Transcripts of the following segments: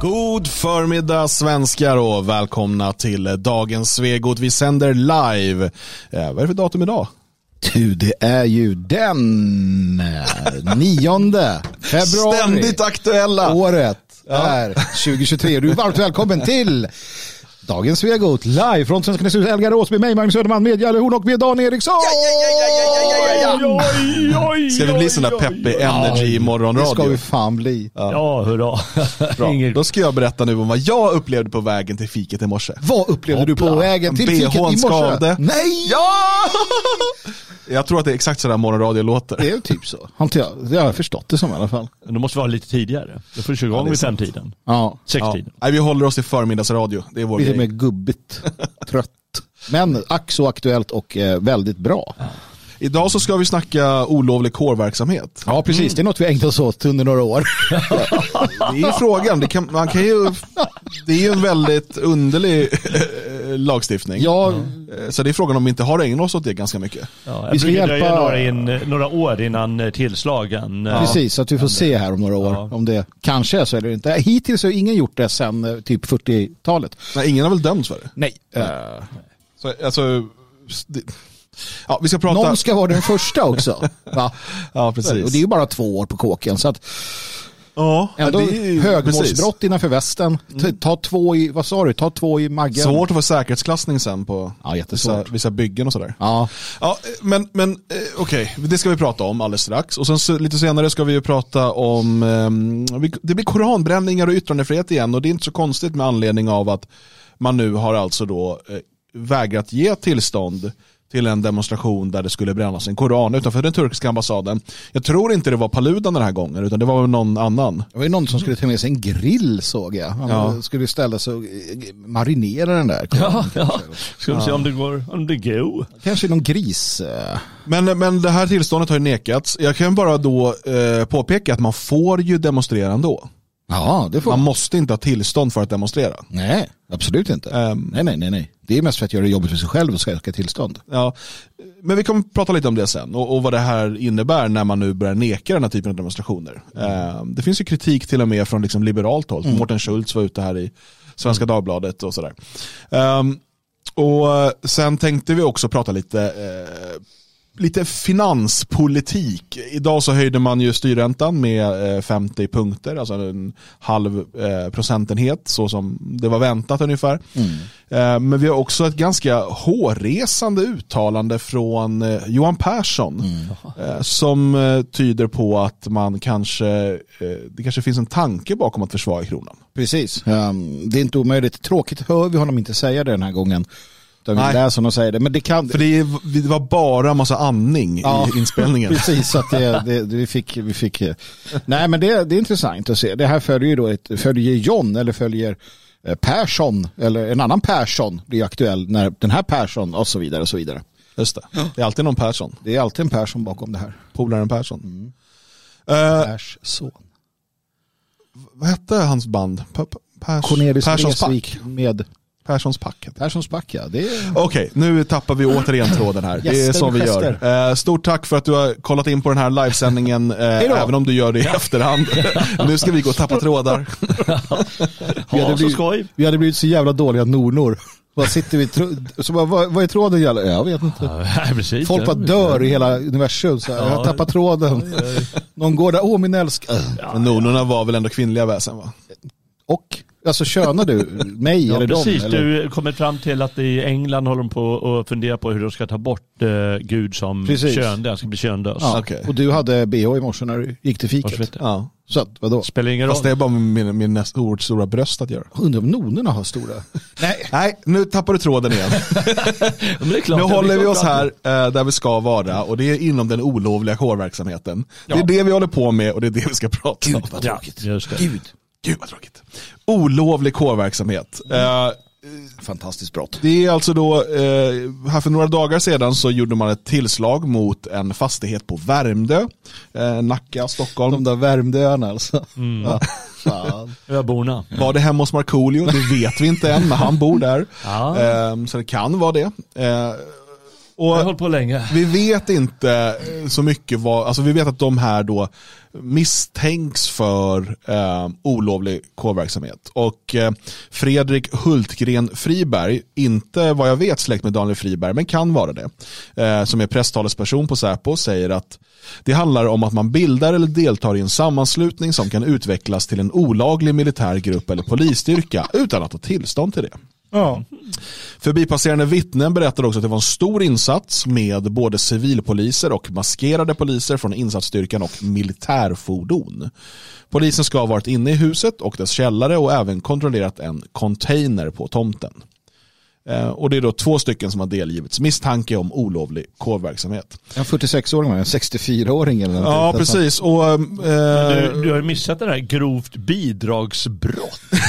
God förmiddag svenskar och välkomna till dagens Svegot. Vi sänder live. Eh, vad är det för datum idag? Du, det är ju den eh, nionde februari. Ständigt aktuella. Året är 2023. Du är varmt välkommen till Dagens Svegot live från Svenska Näshus Elgar Åsby, mig Magnus Söderman, med Jalle Horn och med Dan Eriksson. Ska vi bli där peppig energy i Det ska morgonradio? vi fan bli. Ja, hurra. Bra. Då ska jag berätta nu om vad jag upplevde på vägen till fiket i morse. Vad upplevde du på Hoppla. vägen till BH:n fiket i morse? skavde. Nej! Ja! Jag tror att det är exakt sådär morgonradio låter. Det är typ så. Det har jag förstått det som i alla fall. Det måste vara lite tidigare. Då får du köra Ja, igång är vid sant. femtiden. Ja, Ja. Sextiden. Nej, vi håller oss till förmiddagsradio. Det är vår lite mer grej. gubbigt, trött. Men ack så aktuellt och eh, väldigt bra. Idag så ska vi snacka olovlig kårverksamhet. Ja, precis. Det är något vi ägnat oss åt under några år. Det är ju frågan. Det, kan, man kan ju, det är ju en väldigt underlig lagstiftning. Ja, Eh, Så det är frågan om vi inte har ägnat oss åt det ganska mycket. Ja, Vi ska hjälpa- några, in, några år innan eh, tillslagen. eh, precis. Så att vi får se här om några år Ja. om det kanske är så eller inte. Hittills har ingen gjort det sedan typ 40-talet. Nej, ingen har väl dömts för det? Nej. Så, alltså, det, ja, vi ska prata... Någon ska vara den första också. Va? Ja, Och precis. det är ju bara två år på kåken. Så att ja, ändå det är ju- högmålsbrott innanför västen. Ta- Ta två i, vad sa du, ta två i maggen. Svårt att få säkerhetsklassning sen på Ja, vissa, vissa byggen och sådär. Ja, Ja, men, men eh, okej, det ska vi prata om alldeles strax. Och sen så, lite senare ska vi ju prata om, vi- det blir koranbränningar och yttrandefrihet igen och det är inte så konstigt med anledning av att man nu har alltså då eh, vägrat ge tillstånd till en demonstration där det skulle brännas en koran utanför den turkiska ambassaden. Jag tror inte det var Paludan den här gången utan det var någon annan. det var ju någon som skulle ta med sig en grill såg jag. Han Ja. skulle ställa sig och eh, marinera den där. Ja, ja. Ska vi se om det går, om det går. Kanske någon gris. eh, Men, men det här tillståndet har ju nekats. Jag kan bara då eh, påpeka att man får ju demonstrera ändå. Ja, det får Man måste inte ha tillstånd för att demonstrera. Nej, absolut inte. Ehm. nej, nej, nej, nej. Det är mest för att göra det jobbigt för sig själv och söka tillstånd. Ja, men vi kommer prata lite om det sen och, och vad det här innebär när man nu börjar neka den här typen av demonstrationer. Eh, det finns ju kritik till och med från liksom liberalt håll. Mårten Schultz var ute här i Svenska Dagbladet och sådär. Ehm, och sen tänkte vi också prata lite eh, Lite finanspolitik. Idag så höjde man ju styrräntan med eh, 50 punkter, alltså en halv eh, procentenhet så som det var väntat ungefär. Eh, Men vi har också ett ganska hårresande uttalande från eh, Johan Persson eh, som eh, tyder på att man kanske, eh, det kanske finns en tanke bakom att försvaga kronan. Precis. Ehm, det är inte omöjligt. Tråkigt hör vi honom inte säga det den här gången. Utan vi Nej. läser honom säga det. Men det kan... För det, är- det var bara massa andning Ja. i inspelningen. Precis, så att det, det, det, vi fick, vi fick... Nej, men det, det är intressant att se. Det här följer ju då ett, följer John eller följer eh, Persson eller en annan Persson blir aktuell när den här Persson och så vidare och så vidare. Just det. det är alltid någon Persson, Det är alltid en Persson bakom det här. polaren Persson. Eh, Pers son. vad hette hans band? Pers, Cornelis Perssons. Vreeswijk med Perssons pack. Perssons back, ja. Det är... Okej, nu tappar vi återigen tråden här. Det är Gäster så vi gör. Eh, stort tack för att du har kollat in på den här livesändningen, eh, även om du gör det i efterhand. nu ska vi gå och tappa trådar. Vi hade Ja, blivit-. Vi hade blivit så jävla dåliga nornor. Vad sitter vi så bara, vad, vad är tråden gäller? Jag vet inte. Ja, precis. Folk bara dör i hela universum. Så här, jag Ja. tappat tråden. Någon går där, åh min älsk. Äh. Men nonorna var väl ändå kvinnliga väsen va? Och, alltså könar du mig Ja, eller precis. dem? Eller? Du kommer fram till att i England håller de på att fundera på hur de ska ta bort eh, Gud som Precis. kön. Den ska bli könlös. Ja. Okej. Och du hade bh i morse när du gick till fiket. Ja. Så att, vadå? Spelar ingen roll. Fast det är bara med min, min nästa ord stora bröst att göra. Undrar om nonorna har stora? Nej. Nej, nu tappar du tråden igen. Klart, Nu håller vi oss bra. här eh, där vi ska vara och det är inom den olovliga kårverksamheten. Det är det vi håller på med och det är det vi ska prata om. Gud vad Ja, tråkigt. Gud. Gud vad tråkigt. Olovlig kårverksamhet. Eh, Fantastiskt brott. Det är alltså då, eh, här för några dagar sedan så gjorde man ett tillslag mot en fastighet på Värmdö, eh, Nacka, Stockholm. De där Värmdöarna alltså. Mm. Ja. Fan. Öborna. Var det hemma hos Markoolio? Det vet vi inte än, men han bor där. Ja. Eh, så det kan vara det. Och Jag har hållit på länge. vi vet inte eh, så mycket vad, alltså vi vet att de här då misstänks för eh, olovlig kårverksamhet. Och eh, Fredrik Hultgren Friberg, inte vad jag vet släkt med Daniel Friberg, men kan vara det, eh, som är presstalesperson på Säpo, säger att det handlar om att man bildar eller deltar i en sammanslutning som kan utvecklas till en olaglig militär grupp eller polisstyrka utan att ha tillstånd till det. Ja. Förbipasserande vittnen berättar också att det var en stor insats med både civilpoliser och maskerade poliser från insatsstyrkan och militärfordon. Polisen ska ha varit inne i huset och dess källare och även kontrollerat en container på tomten. Eh, Och det är då två stycken som har delgivits misstanke om olovlig kårverksamhet. En 46-åring, en 64-åring eller något. Ja, precis. Och, eh, Du, du har missat det här grovt bidragsbrott.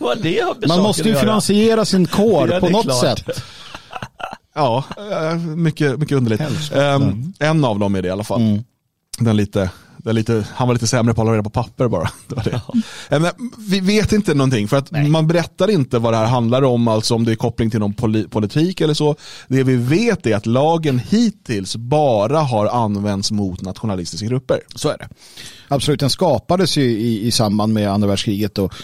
Vad det har Man måste ju finansiera sin kår Ja, på något klart. sätt. Ja, eh, mycket, mycket underligt. Um, en av dem är det i alla fall. Mm. Den lite, den lite, han var lite sämre på att hålla reda på papper bara. Det var det. Eh, Men vi vet inte någonting för att man berättar inte vad det här handlar om, alltså om det är koppling till någon poli- politik eller så. Det vi vet är att lagen hittills bara har använts mot nationalistiska grupper. Så är det. Absolut, den skapades ju i, i samband med andra världskriget och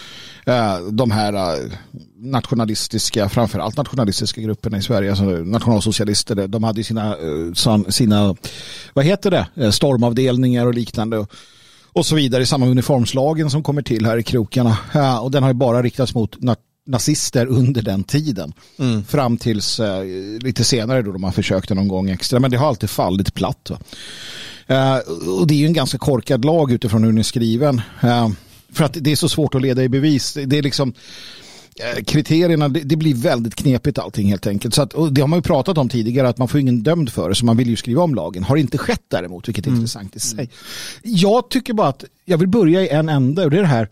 de här eh, nationalistiska, framförallt nationalistiska grupperna i Sverige, alltså nationalsocialister, de hade sina, eh, sina vad heter det, Eh, stormavdelningar och liknande. Och, så vidare i med uniformslagen som kommer till här i krokarna. Och den har ju bara riktats mot na- nazister under den tiden. Fram tills eh, lite senare då de har försökt någon gång extra. Men det har alltid fallit platt. Eh, och det är ju en ganska korkad lag utifrån hur den är skriven. Eh, för att det är så svårt att leda i bevis. Det är liksom eh, kriterierna, det, blir väldigt knepigt allting helt enkelt. Så att, och det har man ju pratat om tidigare att man får ingen dömd för det så man vill ju skriva om lagen. Har inte skett däremot, vilket är intressant i sig. Jag tycker bara att jag vill börja i en ände och det är det här.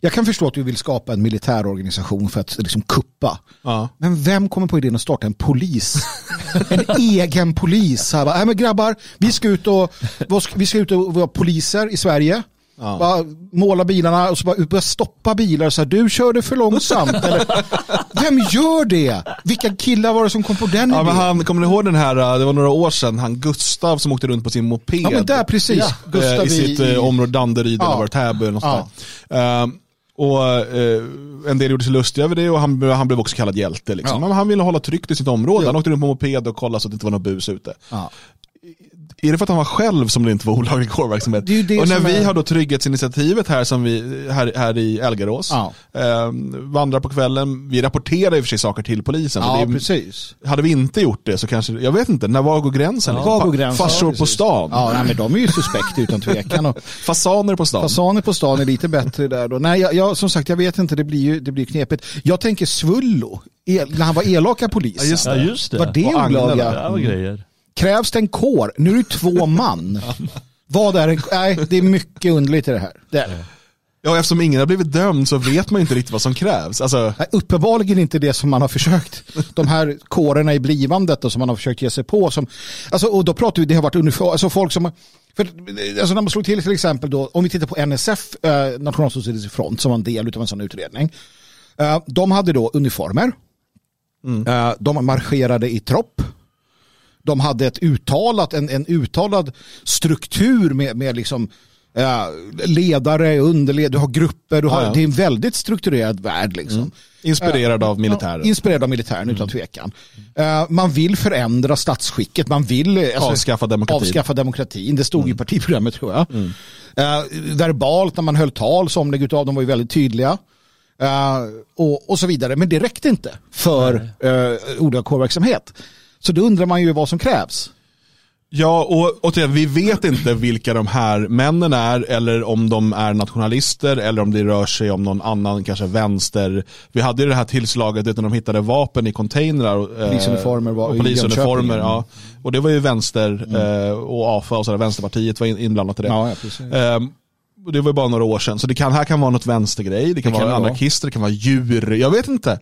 Jag kan förstå att du vill skapa en militär organisation för att liksom kuppa. Ja. Men vem kommer på idén att starta en polis? En egen polis. Här, bara, "Nej, men grabbar, vi ska ut och, vi ska ut och vara poliser i Sverige. Ja. Bara måla bilarna och så bara börja stoppa bilar. Så här, du körde för långsamt. Eller, vem gör det? Vilka killar var det som kom på den Ja, men idén? han, kommer ni ihåg den här, uh, det var några år sedan, han Gustav som åkte runt på sin moped. Ja men där precis. Eh, Gustav I sitt eh, område Danderyd Ja. eller Täby eller något Ja. där. Ehm, och eh, en del gjorde sig lustiga över det och han, han blev också kallad hjälte. Liksom. Ja. Men han ville hålla tryggt i sitt område. Ja. Han åkte runt på moped och kollade så att det inte var något bus ute. Ja. Är det för att han var själv som det inte var olaglig kårverksamhet? Och när vi är- har då trygghetsinitiativet här, som vi, här, här i Elgarås, Ja. ehm, vandrar på kvällen, vi rapporterar i och för sig saker till polisen. Ja, det är, precis. hade vi inte gjort det så kanske, jag vet inte, när var går gränsen? Ja. liksom? Var går Fa- gränsen? Farsor Ja, på stan, Ja, nej, men de är ju suspekta utan tvekan. Och fasaner på stan. fasaner på stan är lite bättre där då. Nej, jag, jag, som sagt, jag vet inte, det blir ju det blir knepigt. Jag tänker Svullo, el, när han var elaka polisen. Ja, just Ja det. Var det. Det var grejer. Krävs det en kår? Nu är det två man. Vad är en, nej, det är mycket underligt i det här. Det är. det. Ja, eftersom ingen har blivit dömd så vet man inte riktigt vad som krävs. Alltså, Nej, uppenbarligen inte det som man har försökt. De här kårerna i blivandet och som man har försökt ge sig på. Som, alltså, och då pratar vi, det har varit ungefär, alltså folk som, för, alltså när man slog till till exempel då, om vi tittar på NSF, eh, Nationalsocialistisk front, som var en del av en sån utredning. Eh, de hade då uniformer. Eh, de marscherade i tropp. De hade ett uttalat, en, en uttalad struktur med, med liksom eh, ledare, underledare, du har grupper, du har, Ja, ja. det är en väldigt strukturerad värld. Liksom. inspirerad av militären. Inspirerad av militären utan tvekan. Eh, man vill förändra statsskicket, man vill eh, alltså, Avskaffa demokratin. avskaffa demokratin. Det stod i partiprogrammet tror jag. Eh, verbalt när man höll tal, somliga av dem var ju väldigt tydliga. Eh, och, och så vidare. Men det räckte inte för uh, olika kårverksamhet. Så då undrar man ju vad som krävs. Ja, och återigen, vi vet inte vilka de här männen är eller om de är nationalister eller om det rör sig om någon annan, kanske vänster. Vi hade ju det här tillslaget utan de hittade vapen i containrar. och, eh, Polisuniformer var och polisuniformer, ja. Och det var ju vänster eh, och AFA och sådär, Vänsterpartiet var in- inblandat i det. Ja, ja, det var ju bara några år sedan. Så det kan, här kan vara något vänstergrej, det kan Det kan vara vara. anarkister, det kan vara djur. Jag vet inte.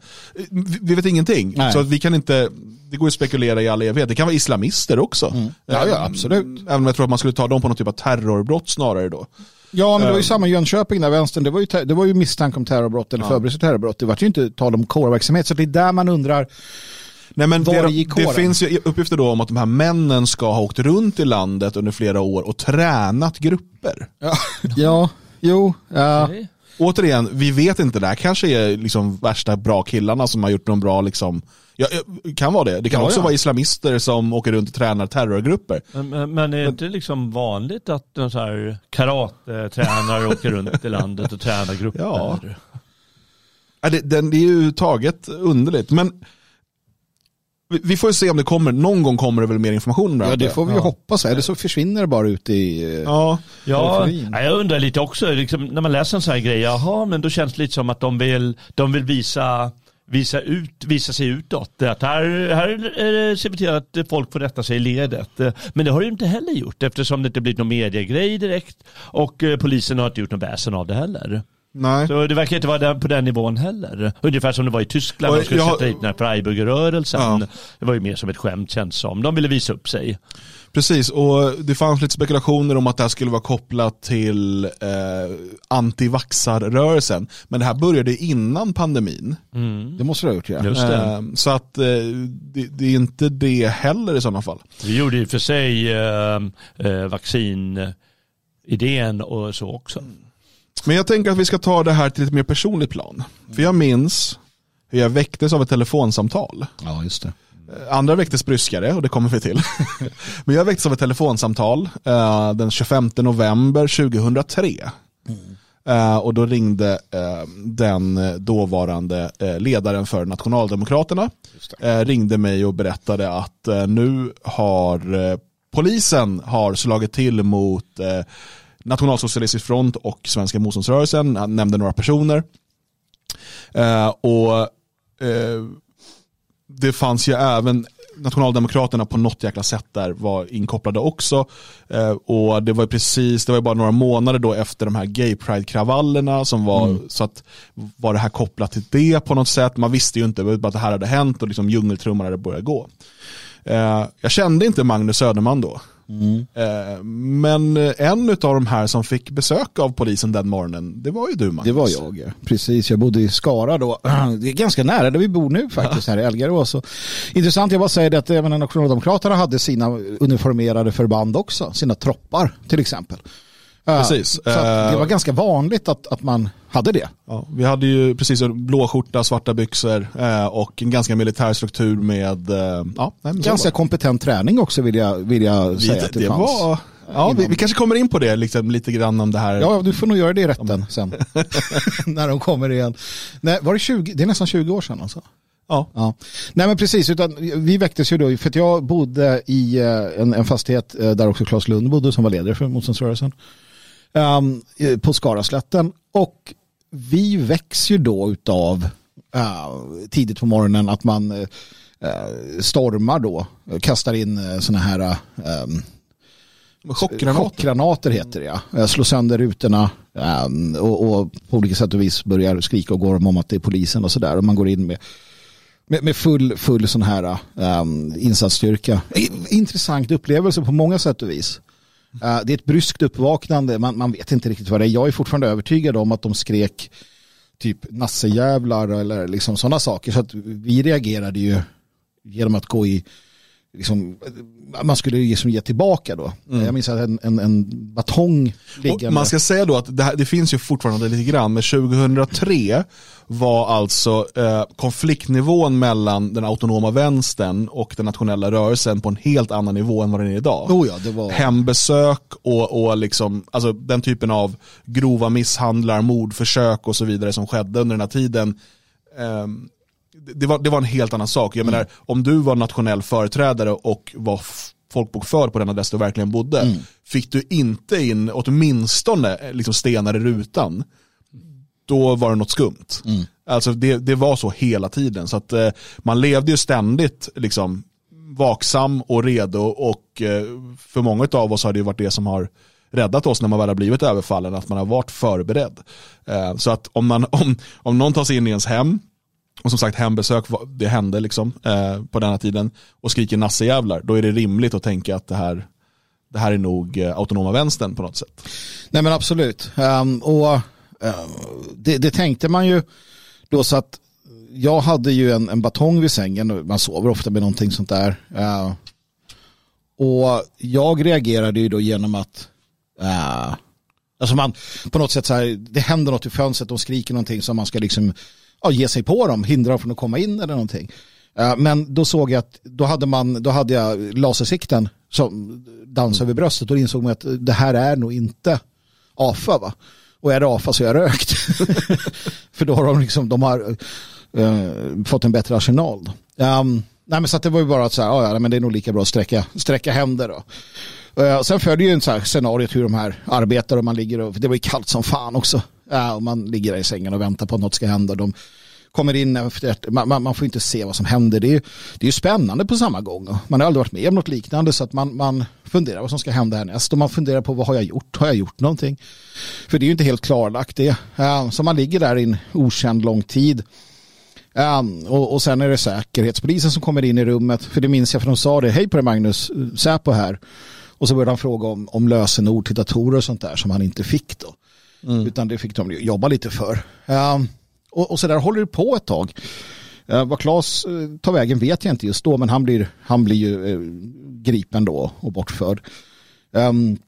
Vi, vi vet ingenting. Nej. Så vi kan inte, det går ju att spekulera i all evighet. Det kan vara islamister också. Mm. Ja, ja, absolut. Även om jag tror att man skulle ta dem på någon typ av terrorbrott snarare då. Ja, men det var ju samma i Jönköping där vänstern, det var ju, det var ju misstanke om terrorbrott eller Ja. förberedelse till terrorbrott. Det var ju inte tal om kårverksamhet, så det är där man undrar. Nej, men Var det, gick det finns ju uppgifter då om att de här männen ska ha åkt runt i landet under flera år och tränat grupper. Ja, ja jo. Ja. Okej. Återigen, vi vet inte, det här kanske är liksom värsta bra killarna som har gjort någon bra, liksom, ja, ja, kan vara det. Det kan Ja, också ja. vara islamister som åker runt och tränar terrorgrupper. Men, men, men är det inte liksom vanligt att en så här karatetränare åker runt i landet och tränar grupper? Ja. Ja, det, den, det är ju taget underligt, men vi, vi får ju se om det kommer, någon gång kommer det väl mer information om det ja, det får vi ju Ja. hoppas. Eller så försvinner det bara ut i... eh, Ja, Ja, jag undrar lite också, liksom, när man läser en sån här grej, jaha, men då känns det lite som att de vill, de vill visa, visa, ut, visa sig utåt. Att här, här är det cementerat att folk får rätta sig i ledet. Men det har de inte heller gjort eftersom det inte blivit någon mediegrej direkt och eh, polisen har inte gjort någon väsen av det heller. Nej. Så det verkar inte vara på den nivån heller. Ungefär som det var i Tyskland, de skulle jag- sätta hit den här Freiburger-rörelsen. Ja. Det var ju mer som ett skämt känns som. De ville visa upp sig. Precis, och det fanns lite spekulationer om att det här skulle vara kopplat till eh, antivaxarrörelsen. Men det här började innan pandemin. Det måste det ha gjort ja. Just det. Eh, så att eh, det, det är inte det heller i sådana fall. Vi gjorde ju för sig eh, eh, vaccinidén och så också. Men jag tänker att vi ska ta det här till ett mer personligt plan. För jag minns hur jag väcktes av ett telefonsamtal. Ja, just det. Eh, Andra väcktes bryskare och det kommer vi till. Men jag väcktes av ett telefonsamtal eh, den 25 november 2003. Eh, och då ringde eh, den dåvarande eh, ledaren för Nationaldemokraterna. Eh, ringde mig och berättade att nu har polisen har slagit till mot Nationalsocialistisk front och Svenska motståndsrörelsen. Han nämnde några personer. Eh, och eh, det fanns ju även Nationaldemokraterna på något jäkla sätt där var inkopplade också. Eh, och det var precis, det var bara några månader då efter de här gay pride-kravallerna som var, så att var det här kopplat till det på något sätt? Man visste ju inte bara att det här hade hänt och liksom djungeltrumman hade börjat gå. Eh, jag kände inte Magnus Söderman då. Eh, men en av de här som fick besök av polisen den morgonen, det var ju du Magnus. Det var jag, ja. precis. Jag bodde i Skara då. Det är ganska nära där vi bor nu faktiskt, här i Elgarås. Så Intressant, jag bara säger det att även Nationaldemokraterna hade sina uniformerade förband också, sina troppar till exempel. Eh, Precis. Det var ganska vanligt att, att man hade det. Ja, vi hade ju precis blå skjorta, svarta byxor eh, och en ganska militär struktur med, eh, ja, nej, Ganska kompetent träning också vill jag, vill jag det. säga vi, att det, det fanns. var, ja, vi, vi kanske kommer in på det liksom, lite grann om det här. Ja, du får nog göra det i rätten sen. När de kommer igen. Nej, var det 20? Det är nästan 20 år sedan alltså. Ja. Ja. Nej men precis, utan vi väcktes ju då, för att jag bodde i eh, en, en fastighet eh, där också Claes Lund bodde som var ledare för motståndsrörelsen. Um, eh, på Skaraslätten. Och vi väcks ju då utav uh, tidigt på morgonen att man uh, stormar då, eh, kastar in uh, sådana här um, Chockgranater. Chockgranater heter det ja. Eh, Slår sönder rutorna ehm, och, och på olika sätt och vis börjar skrika och gorma om att det är polisen och sådär. Och man går in med, med, med full, full sån här um, insatsstyrka. Intressant upplevelse på många sätt och vis. Eh, det är ett bryskt uppvaknande, man, man vet inte riktigt vad det är. Jag är fortfarande övertygad om att de skrek typ nassejävlar eller liksom sådana saker. Så att vi reagerade ju genom att gå i liksom, man skulle liksom ge tillbaka då. Jag minns att en, en, en batong liggande. Och man ska säga då att det, här, det finns ju fortfarande lite grann, men 2003 var alltså eh, konfliktnivån mellan den autonoma vänstern och den nationella rörelsen på en helt annan nivå än vad den är idag. Oh ja, det var... Hembesök och, och liksom, alltså den typen av grova misshandlar, mordförsök och så vidare som skedde under den här tiden. ehm, det, var, det var en helt annan sak. Jag menar, om du var nationell företrädare och var folkbokförd på den adress du verkligen bodde, fick du inte in åtminstone eh, liksom stenar i rutan, då var det något skumt. Alltså det, det var så hela tiden. Så att eh, man levde ju ständigt liksom vaksam och redo och eh, för många av oss har det ju varit det som har räddat oss när man väl har blivit överfallen, att man har varit förberedd. Eh, så att om, man, om, om någon tar sig in i ens hem, och som sagt hembesök, det hände liksom eh, på denna tiden, och skriker nassejävlar, då är det rimligt att tänka att det här, det här är nog eh, autonoma vänstern på något sätt. Nej men absolut. um, och uh, det, det tänkte man ju då så att jag hade ju en, en batong vid sängen. Man sover ofta med någonting sånt där. Uh, och jag reagerade ju då genom att uh, alltså man på något sätt så här, det händer något i fönstret, de skriker någonting som man ska liksom ja, ge sig på dem, hindra dem från att komma in eller någonting. Eh, men då såg jag att då hade, man, då hade jag lasersikten som dansade över bröstet och insåg man att det här är nog inte AFA va. Och är det AFA så är jag rökt. För då har de liksom, de har uh, fått en bättre arsenal. Um, nej men så att det var ju bara att så här, ja men det är nog lika bra att sträcka, sträcka händer då. Uh, sen följer ju en så här scenariet hur de här arbetar och man ligger och, det var ju kallt som fan också. Uh, och man ligger där i sängen och väntar på att något ska hända. De kommer in efter, man, man, man får inte se vad som händer. Det är, det är ju spännande på samma gång. Man har aldrig varit med om något liknande så att man, man funderar vad som ska hända härnäst och man funderar på vad har jag gjort? Har jag gjort någonting? För det är ju inte helt klarlagt det. Uh, så man ligger där i en okänd lång tid. Um, och, och sen är det säkerhetspolisen som kommer in i rummet. För det minns jag för de sa det. Hej på dig Magnus, Säpo här. Och så började han fråga om, om lösenord till datorer och sånt där som han inte fick då. Mm. Utan det fick de jobba lite för. Um, och, och så där håller det på ett tag. Uh, vad Claes uh, tar vägen vet jag inte just då men han blir, han blir ju uh, gripen då och bortförd. Um,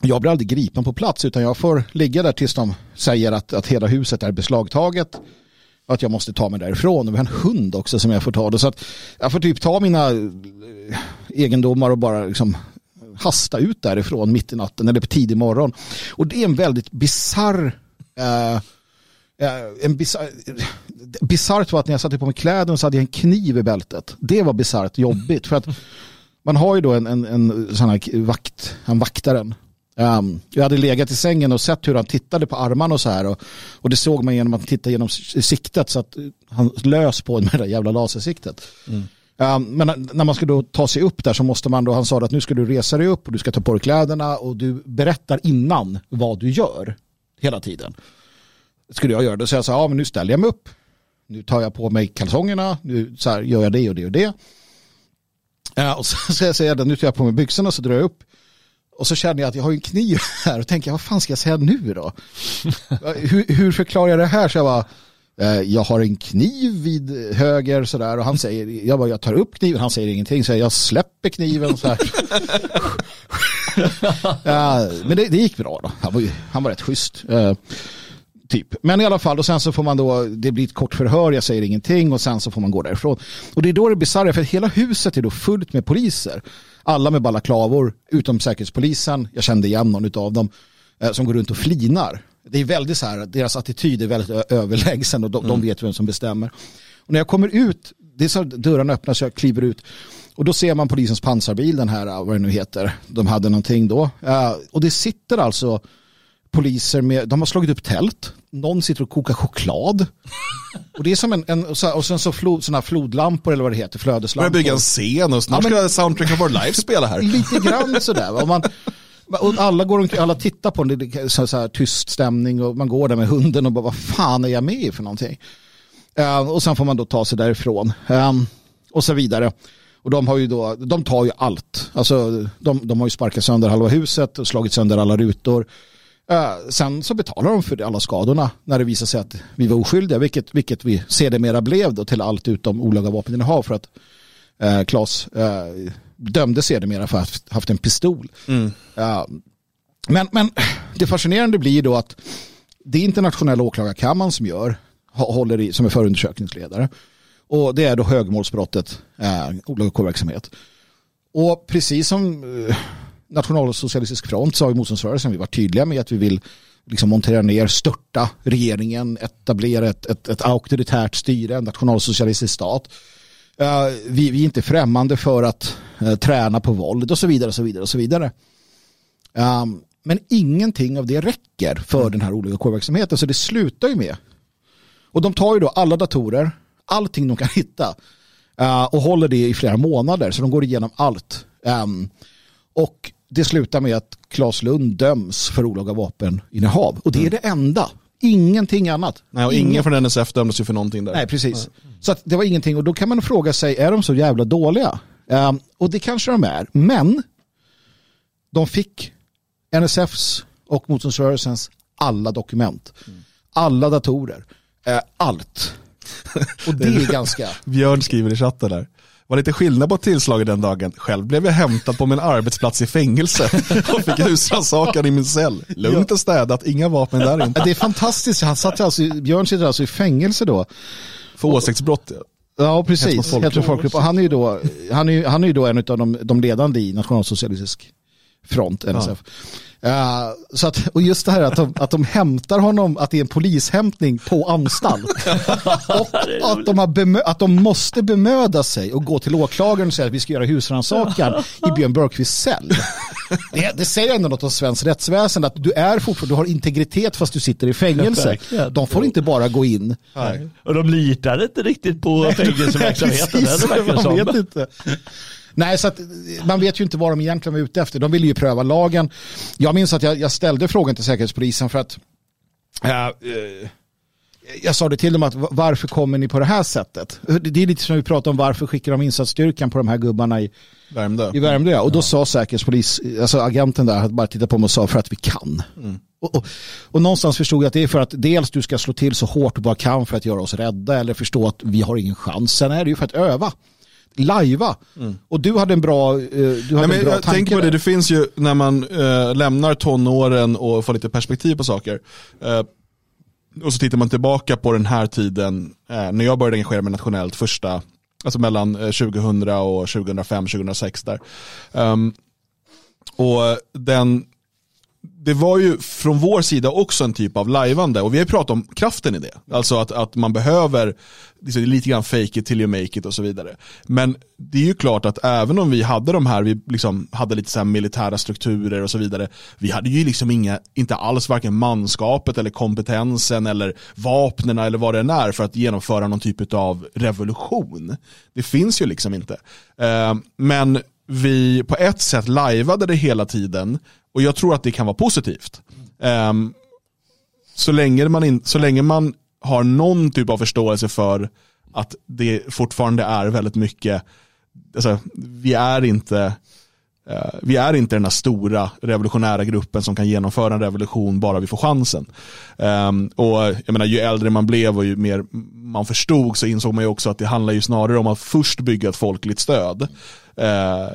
jag blir aldrig gripen på plats utan jag får ligga där tills de säger att, att hela huset är beslagtaget och att jag måste ta mig därifrån. Och vi har en hund också som jag får ta. Det. Så att jag får typ ta mina egendomar och bara liksom hasta ut därifrån mitt i natten eller på tidig morgon. Och det är en väldigt bizarr eh, eh en bisarrt var att när jag satte på mig kläderna så hade jag en kniv i bältet. Det var bisarrt jobbigt för att man har ju då en, en, en sån här vakt, han vaktaren. Um, jag hade legat i sängen och sett hur han tittade på armarna och så här och, och det såg man genom att titta genom siktet så att han lös på med det där jävla lasersiktet. Mm. Ehm, men när man ska då ta sig upp där så måste man då, han sa att nu ska du resa dig upp och du ska ta på dig kläderna och du berättar innan vad du gör hela tiden skulle jag göra det. Så jag sa, ja men nu ställer jag mig upp. Nu tar jag på mig kalsongerna. Nu så här, gör jag det och det och det. Ehm, och så, ska jag säga det, nu tar jag på mig byxorna så drar jag upp. Och så känner jag att jag har en kniv här och tänker, vad fan ska jag säga nu då? hur, hur förklarar jag det här? Så jag bara, jag har en kniv vid höger sådär och han säger, jag bara, jag tar upp kniven, han säger ingenting, så jag släpper kniven så här. ja, men det, det, gick bra då, han var, han var rätt schysst. Uh, Typ. Men i alla fall, och sen så får man då, det blir ett kort förhör, jag säger ingenting och sen så får man gå därifrån. Och det är då det är bisarra, för hela huset är då fullt med poliser. Alla med balaklavor, utom säkerhetspolisen, jag kände igen någon av dem, eh, som går runt och flinar. Det är väldigt så här, deras attityd är väldigt överlägsen och de, mm. de vet vem som bestämmer. Och när jag kommer ut, det är så dörrarna öppnas så jag kliver ut och då ser man polisens pansarbil, den här, vad det nu heter, de hade någonting då. Uh, och det sitter alltså poliser med, de har slagit upp tält. Någon sitter och kokar choklad. Och det är som en, en och sen så flod, såna flodlampor eller vad det heter, flödeslampor. Börjar bygga en scen och snart ja, men, ska Soundtrack of Our Life spela här. Lite grann sådär. Och, man, och alla, går omkring, alla tittar på en, det är så, så här, tyst stämning och man går där med hunden och bara vad fan är jag med i för någonting. Uh, och sen får man då ta sig därifrån. Um, och så vidare. Och de har ju då, de tar ju allt. Alltså de, de har ju sparkat sönder halva huset och slagit sönder alla rutor. Uh, sen så betalar de för alla skadorna när det visar sig att vi var oskyldiga, vilket, vilket vi sedermera blev då till allt utom olaga vapeninnehav för att eh, uh, Klas uh, eh, dömde sedermera för att ha haft en pistol. Mm. Uh, men, men det fascinerande blir då att det är internationella åklagarkammaren som gör, håller i, som är förundersökningsledare. Och det är då högmålsbrottet, eh, olaga kårverksamhet. Och precis som nationalsocialistisk front så har ju motståndsrörelsen vi varit tydliga med att vi vill liksom montera ner, störta regeringen, etablera ett, ett, ett auktoritärt styre, en nationalsocialistisk stat. Vi, vi, är inte främmande för att uh, träna på våld och så vidare och så vidare och så vidare. Um, men ingenting av det räcker för mm. den här olika kårverksamheten så det slutar ju med och de tar ju då alla datorer, allting de kan hitta uh, och håller det i flera månader så de går igenom allt. Um, och det slutar med att Claes Lund döms för olaga vapeninnehav. Och det är mm. det enda. Ingenting annat. Nej, och ingen, ingen från NSF dömdes ju för någonting där. Nej, precis. Nej. Så det var ingenting. Och då kan man fråga sig, är de så jävla dåliga? Um, och det kanske de är. Men de fick NSFs och motståndsrörelsens alla dokument. Mm. Alla datorer. Uh, allt. Och det är ganska... Björn skriver i chatten där. Var lite skillnad på tillslaget den dagen. Själv blev jag hämtad på min arbetsplats i fängelse och fick husrannsakan i min cell. Lugnt och städat, inga vapen där inte. Det är fantastiskt. Han satt alltså, Björn sitter alltså i fängelse då. För åsiktsbrott. Ja. Precis. Hets mot folkgrupp. Och han är ju då, han är, han är ju då en av de, de ledande i nationalsocialistisk front, NSF. Ja, så att, och just det här att de, att de hämtar honom, att det är en polishämtning på anstalt. och att de, bemö, att de måste bemöda sig och gå till åklagaren och säga att vi ska göra husrannsakan i Björn Björkquists cell. Det, det säger ändå något om svensk rättsväsende, att du är fortfarande, du har integritet fast du sitter i fängelse. De får inte bara gå in. Nej. Och de litar inte riktigt på fängelseverksamheten. Precis, man vet inte. Nej, så att, man vet ju inte vad de egentligen var ute efter. De ville ju pröva lagen. Jag minns att jag, jag ställde frågan till Säkerhetspolisen för att eh, jag sa det till dem att varför kommer ni på det här sättet? Det är lite som vi pratar om varför skickar de insatsstyrkan på de här gubbarna i, Värmdö. i Värmdö. ja. Och då sa säkerhetspolis, alltså agenten där, bara tittat på mig och sa för att vi kan. Och, och, och någonstans förstod jag att det är för att dels du ska slå till så hårt du bara kan för att göra oss rädda eller förstå att vi har ingen chans. Sen är det ju för att öva. Lajva. Och du hade en bra, eh, du hade Nej, men en bra jag tanke tänker på det, där. det finns ju när man eh, lämnar tonåren och får lite perspektiv på saker. Eh, och så tittar man tillbaka på den här tiden, eh, när jag började engagera mig nationellt, första, alltså mellan eh, 2000 och 2005, 2006 där. Ehm, och den, det var ju från vår sida också en typ av lajvande och vi har ju pratat om kraften i det. Alltså att, att man behöver liksom, lite grann fake it till you make it och så vidare. Men det är ju klart att även om vi hade de här, vi liksom hade lite så här militära strukturer och så vidare. Vi hade ju liksom inga, inte alls varken manskapet eller kompetensen eller vapnen eller vad det än är för att genomföra någon typ av revolution. Det finns ju liksom inte. Eh, men vi på ett sätt lajvade det hela tiden och jag tror att det kan vara positivt. Um, så, länge man in, så länge man har någon typ av förståelse för att det fortfarande är väldigt mycket, alltså, vi är inte uh, vi är inte den här stora revolutionära gruppen som kan genomföra en revolution bara vi får chansen. Um, och jag menar, ju äldre man blev och ju mer man förstod så insåg man ju också att det handlar ju snarare om att först bygga ett folkligt stöd. Eh,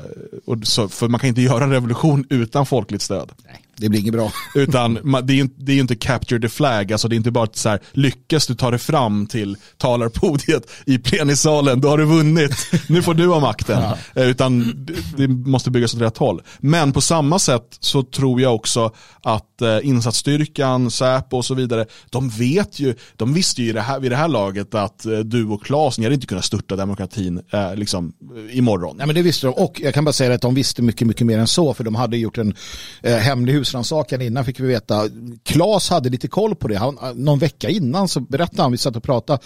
och så, för man kan inte göra en revolution utan folkligt stöd. Det blir inget bra. Utan det är ju inte, det är ju inte capture the flag, alltså det är inte bara så här, lyckas du ta dig fram till talarpodiet i plenisalen, då har du vunnit, nu får du ha makten. Eh, Utan det, måste byggas åt rätt håll. Men på samma sätt så tror jag också att eh, insatsstyrkan, Säpo och så vidare, de vet ju, de visste ju i det här, vid det här laget att eh, du och Claes, ni hade inte kunnat störta demokratin eh, liksom, imorgon. Nej, men det visste de. Och jag kan bara säga att de visste mycket, mycket mer än så. För de hade gjort en eh, hemlig husrannsakan innan fick vi veta. Klas hade lite koll på det. Han, någon vecka innan så berättade han, vi satt och pratade.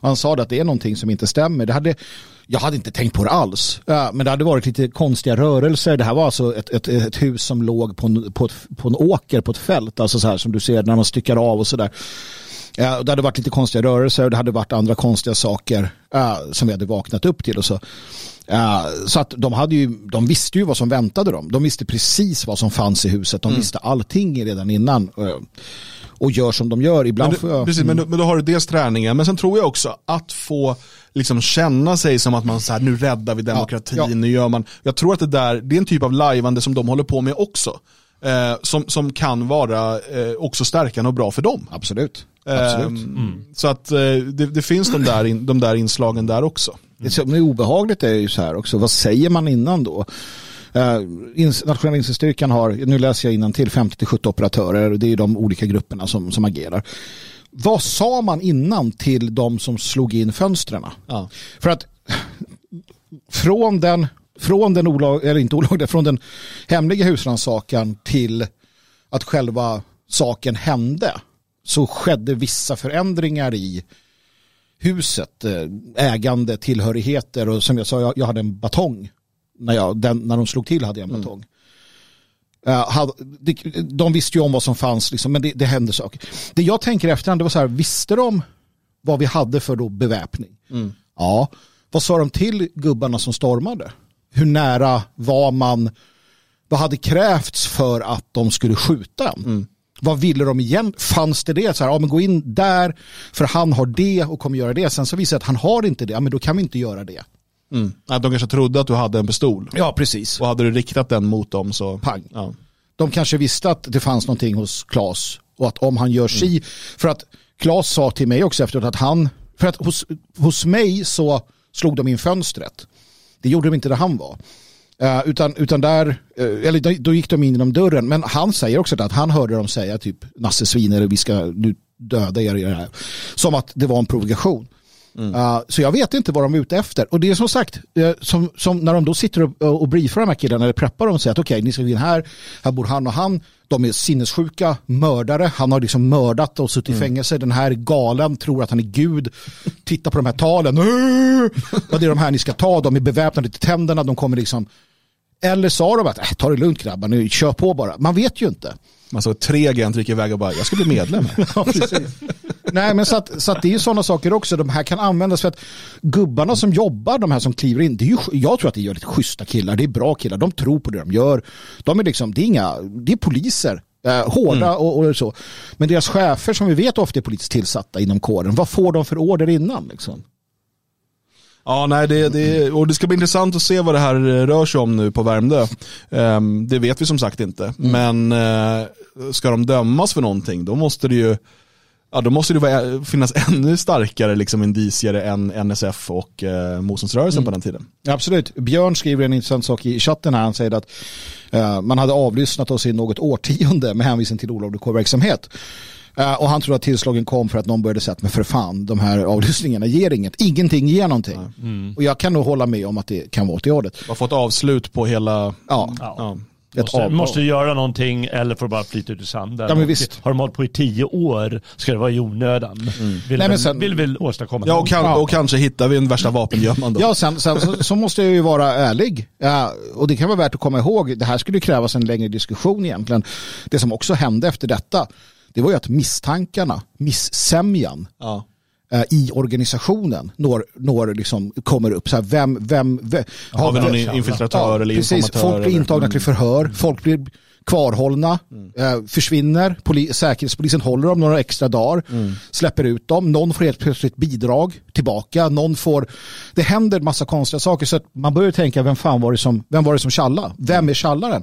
Och han sa att det är någonting som inte stämmer. Det hade, jag hade inte tänkt på det alls. Äh, men det hade varit lite konstiga rörelser. Det här var alltså ett, ett, ett hus som låg på en, på, ett, på en åker, på ett fält. Alltså så här som du ser när man styckar av och sådär. Äh, där. det hade varit lite konstiga rörelser och det hade varit andra konstiga saker äh, som vi hade vaknat upp till och så. Ja, så att de, hade ju, de visste ju vad som väntade dem. De visste precis vad som fanns i huset. De visste allting redan innan. eh, Och gör som de gör. Ibland Men, du, jag... precis, men, då, men då har du dels träningen, men sen tror jag också att få liksom känna sig som att man så här, nu räddar vi demokratin, Ja, ja. nu gör man, jag tror att det där, det är en typ av lajvande som de håller på med också. Eh, som, som kan vara eh, också stärkande och bra för dem. Absolut. Absolut. Ehm, Så att eh, det, det finns de där, in, de där inslagen där också. Det som är obehagligt är ju så här också, vad säger man innan då? Ins- nationella insatsstyrkan har, nu läser jag innan till 50-70 operatörer det är de olika grupperna som, som agerar. Vad sa man innan till de som slog in fönstren? Ja. För att från den, från den olag, eller inte olagliga, från den hemliga husrannsakan till att själva saken hände så skedde vissa förändringar i huset, eh, ägande, tillhörigheter och som jag sa, jag, jag hade en batong. När, jag, den, när de slog till hade jag en batong. Eh, hade, det, de visste ju om vad som fanns, liksom, men det, det hände saker. Det jag tänker efterhand, det var så här, visste de vad vi hade för då beväpning? Ja. Vad sa de till gubbarna som stormade? Hur nära var man? Vad hade krävts för att de skulle skjuta en? Vad ville de igen? Fanns det det? Så här, ja, men gå in där för han har det och kommer göra det. Sen så visar det att han har inte det. Ja, men då kan vi inte göra det. Mm. Att de kanske trodde att du hade en pistol. Ja, precis. Och hade du riktat den mot dem så... Pang. Ja. De kanske visste att det fanns någonting hos Klas och att om han gör si, Mm. för att Klas sa till mig också efteråt att han, för att hos, hos mig så slog de in fönstret. Det gjorde de inte där han var. Eh, utan, utan där, eh, eller då, då gick de in genom dörren. Men han säger också att han hörde dem säga typ Nasse sviner, vi ska nu döda er i det här. Som att det var en provokation. Uh, så jag vet inte vad de är ute efter. Och det är som sagt, eh, som, som när de då sitter och, och briefar de här killarna eller preppar dem och säger att okej, ni ska gå in här, här bor han och han, de är sinnessjuka, mördare, han har liksom mördat och suttit i fängelse, den här är galen, tror att han är gud, titta på de här talen, och det är de här ni ska ta, de är beväpnade till tänderna, de kommer liksom, eller sa de att äh, ta det lugnt grabbar, nu kör på bara, man vet ju inte. Man såg tre agenter gick iväg och bara, jag ska bli medlem. Ja. Nej, men så att, så att det är ju sådana saker också. De här kan användas för att gubbarna som jobbar, de här som kliver in, det är ju, jag tror att det är lite schyssta killar, det är bra killar, de tror på det de gör. De är liksom, det är inga, det är poliser. Eh, hårda och, och så. Men deras chefer som vi vet ofta är politiskt tillsatta inom kåren, vad får de för order innan? Liksom? Ja, nej, det, det, och det ska bli intressant att se vad det här rör sig om nu på Värmdö. Ehm, det vet vi som sagt inte. Men eh, ska de dömas för någonting, då måste det ju Ja, då måste det vara, finnas ännu starkare liksom, indicier än NSF och eh, motståndsrörelsen på den tiden. Absolut. Björn skriver en intressant sak i chatten här. Han säger att eh, man hade avlyssnat oss i något årtionde med hänvisning till olovlig kårverksamhet. Eh, och han tror att tillslagen kom för att någon började säga att men för fan, de här avlyssningarna ger inget. Ingenting ger någonting. Och jag kan nog hålla med om att det kan vara åt det hållet. Vi har fått avslut på hela... Ja, Ja. ett Måste, avtal. måste du göra någonting eller får bara flyta ut i sanden? Ja, men visst. Har de hållit på i tio år ska det vara i onödan. Vill, Nej, men sen- vill väl åstadkomma Ja, och, kan, Ja. och kanske hittar vi en värsta vapengömman då. Ja, sen, sen så, så måste jag ju vara ärlig. Ja, och det kan vara värt att komma ihåg. Det här skulle krävas en längre diskussion egentligen. Det som också hände efter detta, det var ju att misstankarna, missämjan Ja. eh, i organisationen når, når liksom, kommer upp. Så här, vem, vem, vem Har vi någon infiltratör eller precis. informatör? Folk blir eller- intagna till förhör, folk blir kvarhållna, eh, försvinner, Poli- säkerhetspolisen håller dem några extra dagar, släpper ut dem, någon får helt plötsligt bidrag tillbaka, någon får, det händer massa konstiga saker så att man börjar tänka vem fan var det som, vem var det som tjallade? Vem är tjallaren?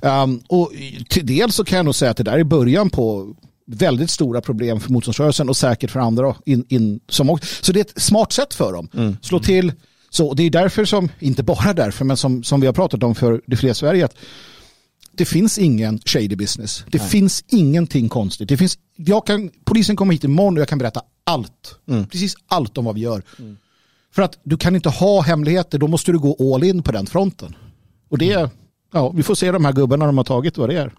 Um, och till dels så kan jag nog säga att det där är början på väldigt stora problem för motståndsrörelsen och säkert för andra. In, in, som också. Så det är ett smart sätt för dem. Slå till. Så det är därför som, inte bara därför, men som, som vi har pratat om för det fria Sverige, att det finns ingen shady business. Det finns ingenting konstigt. Det finns, jag kan, polisen kommer hit imorgon och jag kan berätta allt. Precis allt om vad vi gör. För att du kan inte ha hemligheter, då måste du gå all in på den fronten. Och det, ja, vi får se de här gubbarna de har tagit vad det är.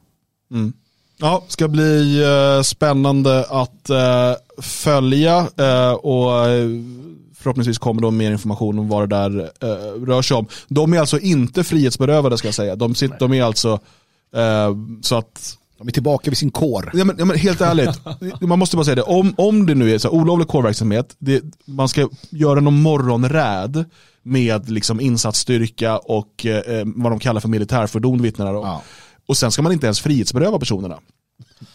Ja, ska bli eh, spännande att eh, följa eh, och förhoppningsvis kommer då mer information om vad det där rör sig om. De är alltså inte frihetsberövade ska jag säga. De, sitter, de är alltså så att De är tillbaka vid sin kår. Ja, men, ja, men helt ärligt, man måste bara säga det. Om, om det nu är så här, olovlig kårverksamhet, det, man ska göra någon morgonräd med liksom insatsstyrka och eh, vad de kallar för militärfordon vittnar om. Ja. Och sen ska man inte ens frihetsberöva personerna.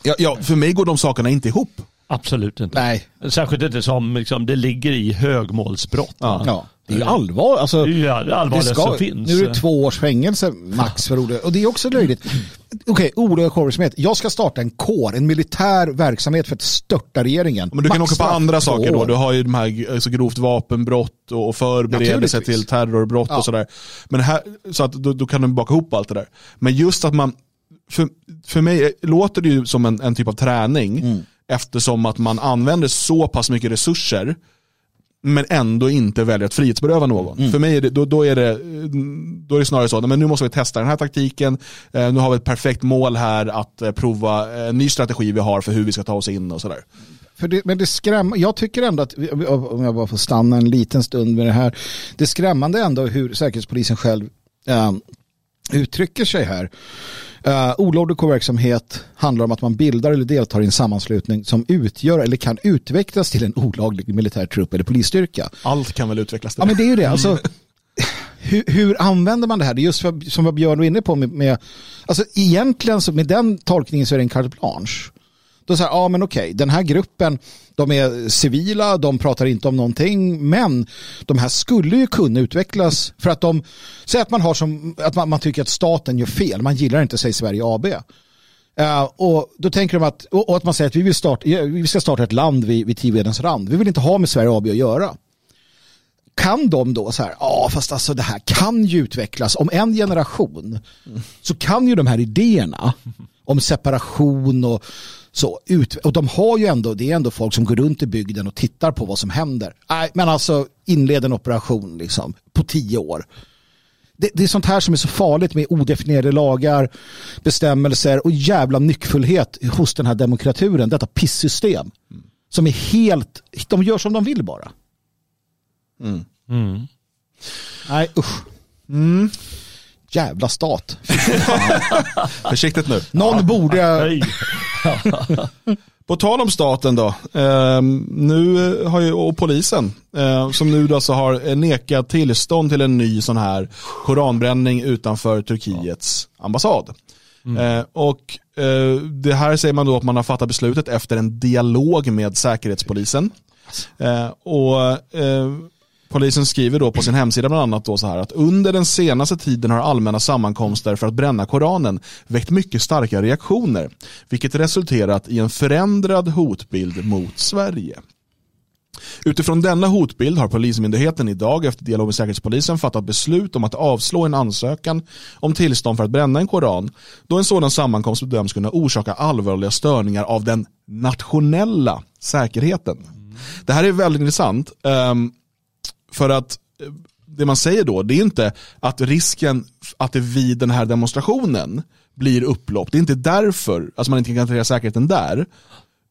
Ja, ja, för mig går de sakerna inte ihop. Absolut inte. Nej, Särskilt inte som liksom, det ligger i högmålsbrott. va? ja. det är ju allvar. Alltså, Det är ju det allvarligaste som finns. Nu är det två års fängelse max för ordet. Och det är också löjligt. Okej, olovlig kårverksamhet. Jag ska starta en kår, en militär verksamhet för att störta regeringen. Men du kan åka på andra saker då. Du har ju de här alltså, grovt vapenbrott och förberedelse till terrorbrott Ja. och sådär. Men här, så att då, då kan du baka ihop allt det där. Men just att man, för, för mig låter det ju som en, en typ av träning Mm. Eftersom att man använder så pass mycket resurser men ändå inte väljer att frihetsberöva någon. Mm. För mig är det, då, då, är det, då är det snarare så, men nu måste vi testa den här taktiken, eh, nu har vi ett perfekt mål här att eh, prova en ny strategi vi har för hur vi ska ta oss in och sådär. För det, men det skrämmer, jag tycker ändå att, om jag bara får stanna en liten stund med det här, det är skrämmande ändå hur Säkerhetspolisen själv eh, uttrycker sig här. Uh, olovlig kårverksamhet handlar om att man bildar eller deltar i en sammanslutning som utgör eller kan utvecklas till en olaglig militär trupp eller polisstyrka. Allt kan väl utvecklas till Ja men det är ju det. Mm. Alltså, hur, hur använder man det här? Det är just vad, som vad Björn var inne på med, med alltså egentligen så med den tolkningen så är det en carte blanche. Då säger ja men okej, den här gruppen, de är civila, de pratar inte om någonting, men de här skulle ju kunna utvecklas för att de, säg att man har som, att man, man tycker att staten gör fel, man gillar inte sig Sverige AB. Uh, eh, och då tänker de att, och, och, att man säger att vi, vill starta, vi ska starta ett land vid, vid Tivedens rand. Vi vill inte ha med Sverige AB att göra. Kan de då så här, ja fast alltså det här kan ju utvecklas om en generation. Mm. Så kan ju de här idéerna om separation och så ut, och de har ju ändå, det är ändå folk som går runt i bygden och tittar på vad som händer. Nej, men alltså inled en operation liksom på tio år det, det, är sånt här som är så farligt med odefinierade lagar, bestämmelser och jävla nyckfullhet hos den här demokraturen, detta pisssystem. Mm. Som är helt, de gör som de vill bara. Mm. Mm. Nej usch. Jävla stat. Försiktigt nu. Någon ja. borde... På tal om staten då, eh, nu har ju, och polisen, eh, som nu då så har nekat tillstånd till en ny sån här koranbränning utanför Turkiets ambassad. Mm. Eh, och eh, det här säger man då att man har fattat beslutet efter en dialog med säkerhetspolisen. Eh, och Polisen skriver då på sin hemsida bland annat då så här att under den senaste tiden har allmänna sammankomster för att bränna Koranen väckt mycket starka reaktioner, vilket resulterat i en förändrad hotbild mot Sverige. Utifrån denna hotbild har Polismyndigheten idag efter dialog med Säkerhetspolisen fattat beslut om att avslå en ansökan om tillstånd för att bränna en koran då en sådan sammankomst bedöms kunna orsaka allvarliga störningar av den nationella säkerheten. Det här är väldigt intressant. Um, för att eh, det man säger då, det är inte att risken att det vid den här demonstrationen blir upplopp, det är inte därför, alltså man inte kan garantera säkerheten där,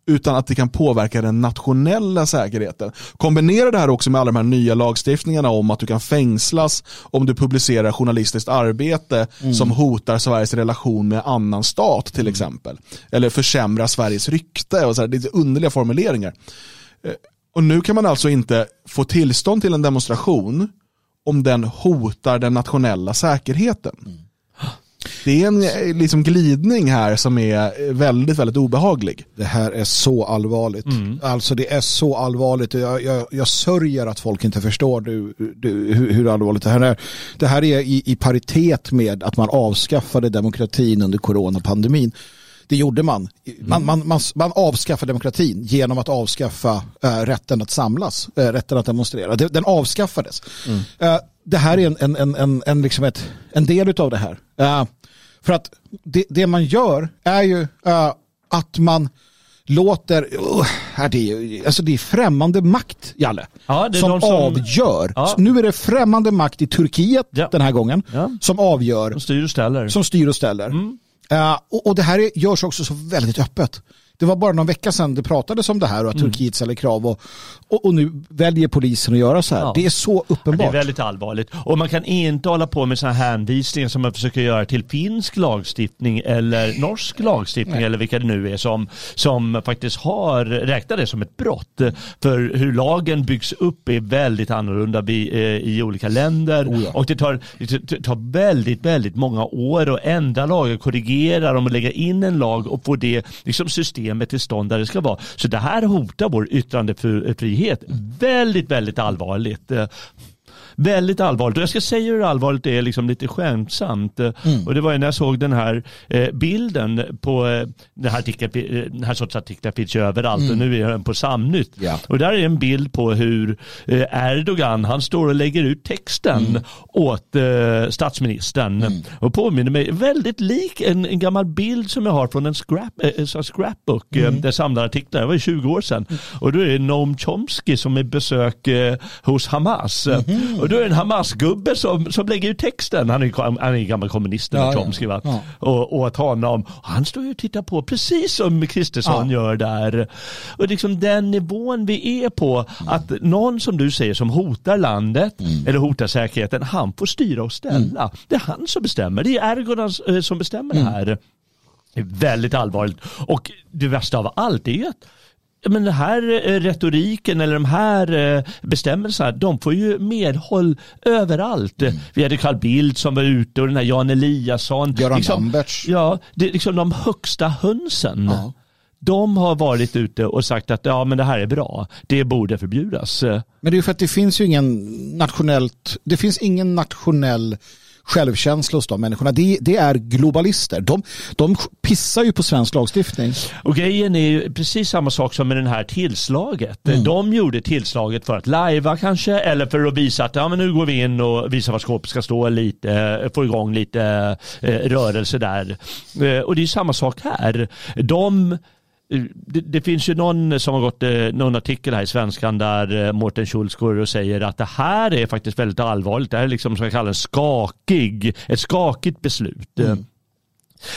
utan att det kan påverka den nationella säkerheten. Kombinera det här också med alla de här nya lagstiftningarna om att du kan fängslas om du publicerar journalistiskt arbete mm. som hotar Sveriges relation med annan stat till mm. exempel. Eller försämrar Sveriges rykte och så här, det är underliga formuleringar. Eh, och nu kan man alltså inte få tillstånd till en demonstration om den hotar den nationella säkerheten. Mm. Det är en eh, liksom, glidning här som är väldigt, väldigt obehaglig. Det här är så allvarligt. Mm. Alltså det är så allvarligt. Jag, jag, jag sörjer att folk inte förstår du, du, hur, hur, allvarligt det här är. Det här är i, i paritet med att man avskaffade demokratin under coronapandemin. Det gjorde man. Man, man, man, man avskaffade demokratin genom att avskaffa äh, rätten att samlas, äh, rätten att demonstrera. Den avskaffades. Mm. Äh, det här är en, en, en, en, en, liksom ett, en del av det här. för att det, det, man gör är ju att man låter, uh, det, är, alltså det är främmande makt, Jalle, ja, som, som, avgör. Ja. Nu är det främmande makt i Turkiet ja. den här gången som avgör. Som styr och ställer. Som styr och ställer. Mm. Uh, och, och, det här görs också så väldigt öppet. Det var bara någon vecka sedan det pratades om det här och att mm. Turkiet ställer krav och, och, och, nu väljer polisen att göra så här. Ja. Det är så uppenbart. Ja, det är väldigt allvarligt. Och man kan inte hålla på med sådana hänvisningar som man försöker göra till finsk lagstiftning eller norsk lagstiftning Nej. eller vilka det nu är som, som faktiskt har räknat det som ett brott. För hur lagen byggs upp är väldigt annorlunda i, eh, i olika länder oh ja. och det tar, det tar väldigt, väldigt många år att ändra lagar, korrigera dem och lägga in en lag och få det liksom system systemet till stånd där det ska vara. Så det här hotar vår yttrandefrihet väldigt, väldigt allvarligt. Eh, Väldigt allvarligt. Och jag ska säga hur allvarligt det är liksom lite skämtsamt. Mm. Och det var när jag såg den här eh, bilden på eh, den, här artikeln, eh, den här sorts artiklar finns ju överallt mm. och nu är den på Samnytt. Ja. Och där är en bild på hur eh, Erdogan, han står och lägger ut texten mm. åt eh, statsministern. Mm. Och påminner mig väldigt lik en, en, gammal bild som jag har från en scrap, eh, scrapbook mm. där samlar artiklar. Det var 20 år sedan. Och då är det Noam Chomsky som är besök hos Hamas. Mm. Och då är det en Hamas-gubbe som, som lägger ut texten. Han är, han är gammal kommunist, ja, Chomsky, va? Ja. Och, åt honom. Han står ju och tittar på precis som Kristersson ja. gör där. Och liksom den nivån vi är på, mm. att någon som du säger som hotar landet mm. eller hotar säkerheten, han får styra och ställa. Mm. Det är han som bestämmer. Det är Erdogan eh, som bestämmer det mm. här. Det är väldigt allvarligt. Och det värsta av allt är att men den här eh, retoriken eller de här eh, bestämmelserna, de får ju medhåll överallt. Mm. Vi hade Carl Bildt som var ute och den här Jan Eliasson. Göran liksom, Ja, det är liksom de högsta hönsen. Ja de har varit ute och sagt att ja, men det här är bra. Det borde förbjudas. Men det är ju för att det finns ju ingen nationellt, det finns ingen nationell självkänsla hos de människorna. Det, det är globalister. De, de pissar ju på svensk lagstiftning. Och grejen är ju precis samma sak som med det här tillslaget. Mm. De gjorde tillslaget för att lajva kanske eller för att visa att ja, men nu går vi in och visar var skåpet ska stå lite, få igång lite eh, rörelse där. Eh, och det är samma sak här. De det, det, finns ju någon som har gått eh, någon artikel här i Svenskan där eh, Mårten Schultz går och säger att det här är faktiskt väldigt allvarligt. Det här är liksom som jag kallar en skakig, ett skakigt beslut. Mm.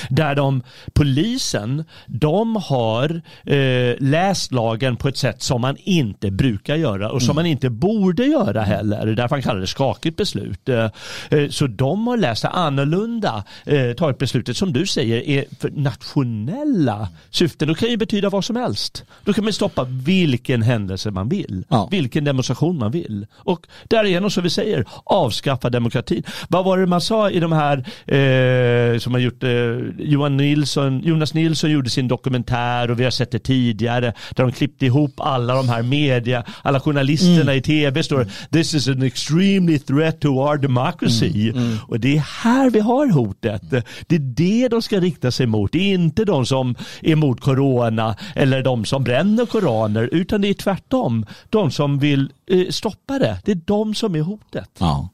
Där de, polisen, de har eh, läst lagen på ett sätt som man inte brukar göra och som mm. man inte borde göra heller. Därför man kallar det skakigt beslut. Eh, eh, så de har läst det annorlunda, eh, tagit beslutet som du säger är för nationella syften. Det kan ju betyda vad som helst. Då kan man stoppa vilken händelse man vill, ja. vilken demonstration man vill. Och därigenom, som vi säger, avskaffa demokratin. Vad var det man sa i de här eh, som har gjort eh, Johan Nilsson, Jonas Nilsson gjorde sin dokumentär och vi har sett det tidigare där de klippte ihop alla de här media, alla journalisterna mm. i tv står this is an extremely threat to our democracy. Mm. Mm. Och det är här vi har hotet. Det är det de ska rikta sig mot. Det är inte de som är emot corona eller de som bränner koraner utan det är tvärtom. De som vill eh, stoppa det. Det är de som är hotet. Ja.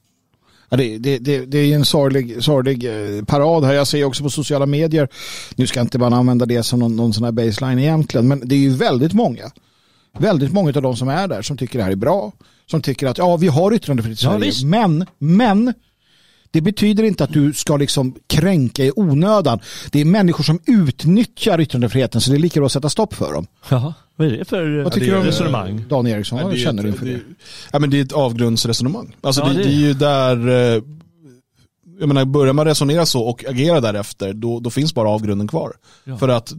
Ja, det, det, det, det är en sorglig, sorglig eh, parad här. Jag ser också på sociala medier, nu ska inte bara använda det som någon, någon sån här baseline egentligen, men det är ju väldigt många, väldigt många av de som är där som tycker det här är bra, som tycker att ja, vi har yttrandefrihet i Sverige, ja, men, men det betyder inte att du ska liksom kränka i onödan. Det är människor som utnyttjar yttrandefriheten så det är lika bra att sätta stopp för dem. Jaha. Vad är det för Vad tycker du om resonemang? Dan Eriksson, vad känner du inför det? Ja, men det är ett avgrundsresonemang. Alltså ja, det, det, är ju där, eh, jag menar börjar man resonera så och agera därefter, då, då finns bara avgrunden kvar. Ja. För att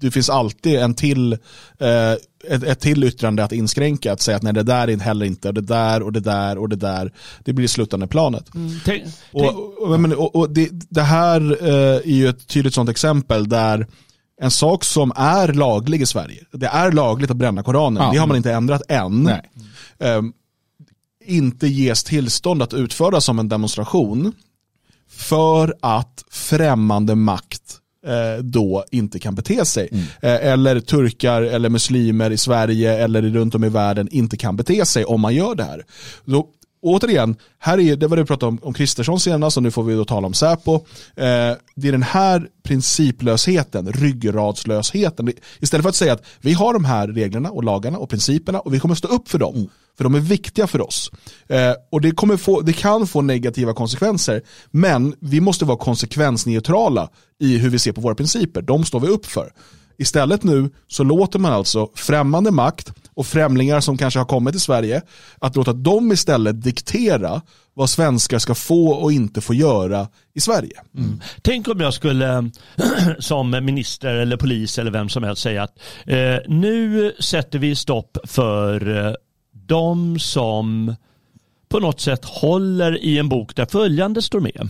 det finns alltid en till, eh, ett, ett till yttrande att inskränka, att säga att nej det där är heller inte, och det där och det där och det där. Det blir det slutande planet. Mm. Tänk, och, och, och, och det, det, här eh, är ju ett tydligt sådant exempel där en sak som är laglig i Sverige, det är lagligt att bränna Koranen, ja. det har man inte ändrat än. Um, inte ges tillstånd att utföra som en demonstration för att främmande makt eh, då inte kan bete sig. Mm. Eh, eller turkar eller muslimer i Sverige eller runt om i världen inte kan bete sig om man gör det här. Då återigen, här är, det var det vi pratade om, om Kristersson senast och nu får vi då tala om Säpo. Eh, det är den här principlösheten, ryggradslösheten. Istället för att säga att vi har de här reglerna och lagarna och principerna och vi kommer stå upp för dem. Mm. För de är viktiga för oss. Eh, och det, kommer få, det kan få negativa konsekvenser. Men vi måste vara konsekvensneutrala i hur vi ser på våra principer. De står vi upp för. Istället nu så låter man alltså främmande makt och främlingar som kanske har kommit till Sverige, att låta dem istället diktera vad svenskar ska få och inte få göra i Sverige. Mm. Tänk om jag skulle som minister eller polis eller vem som helst säga att eh, nu sätter vi stopp för eh, de som på något sätt håller i en bok där följande står med.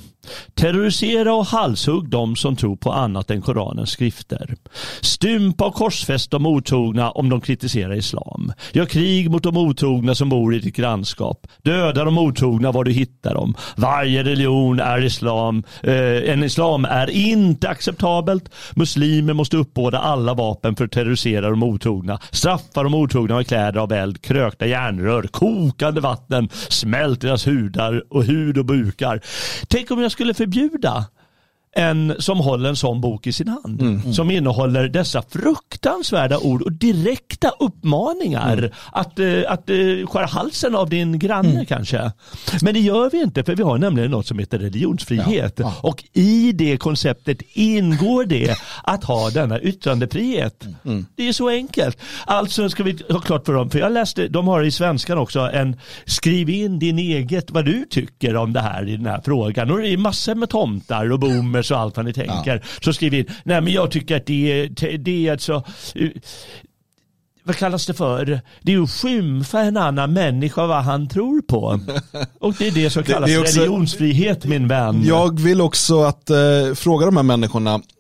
Terrorisera och halshugg de som tror på annat än Koranens skrifter. Stympa och korsfäst de otrogna om de kritiserar islam. Gör krig mot de otrogna som bor i ditt grannskap. Döda de otrogna var du hittar dem. Varje religion är islam. Eh, en islam är inte acceptabelt. Muslimer måste uppbåda alla vapen för att terrorisera de otrogna. Straffa de otrogna med kläder av eld, krökta järnrör, kokande vatten, smält deras hudar och hud och bukar. Tänk om jag skulle förbjuda en som håller en sån bok i sin hand. Mm. mm. Som innehåller dessa fruktansvärda ord och direkta uppmaningar mm. att, uh, att uh, skära halsen av din granne mm. kanske. Men det gör vi inte för vi har nämligen något som heter religionsfrihet. Ja. Ja. Och i det konceptet ingår det att ha denna yttrandefrihet. Mm. mm. Det är så enkelt. Alltså ska vi ha klart för dem, för jag läste, de har i svenskan också en skriv in din eget, vad du tycker om det här i den här frågan. Och det är massor med tomtar och boomers och allt vad ni tänker. Ja. Så skriv in, nej men jag tycker att det är, det är alltså vad kallas det för? Det är att skymfa en annan människa vad han tror på. Och det är det som kallas det, också, religionsfrihet min vän. Jag vill också att eh, fråga de här människorna, Eh,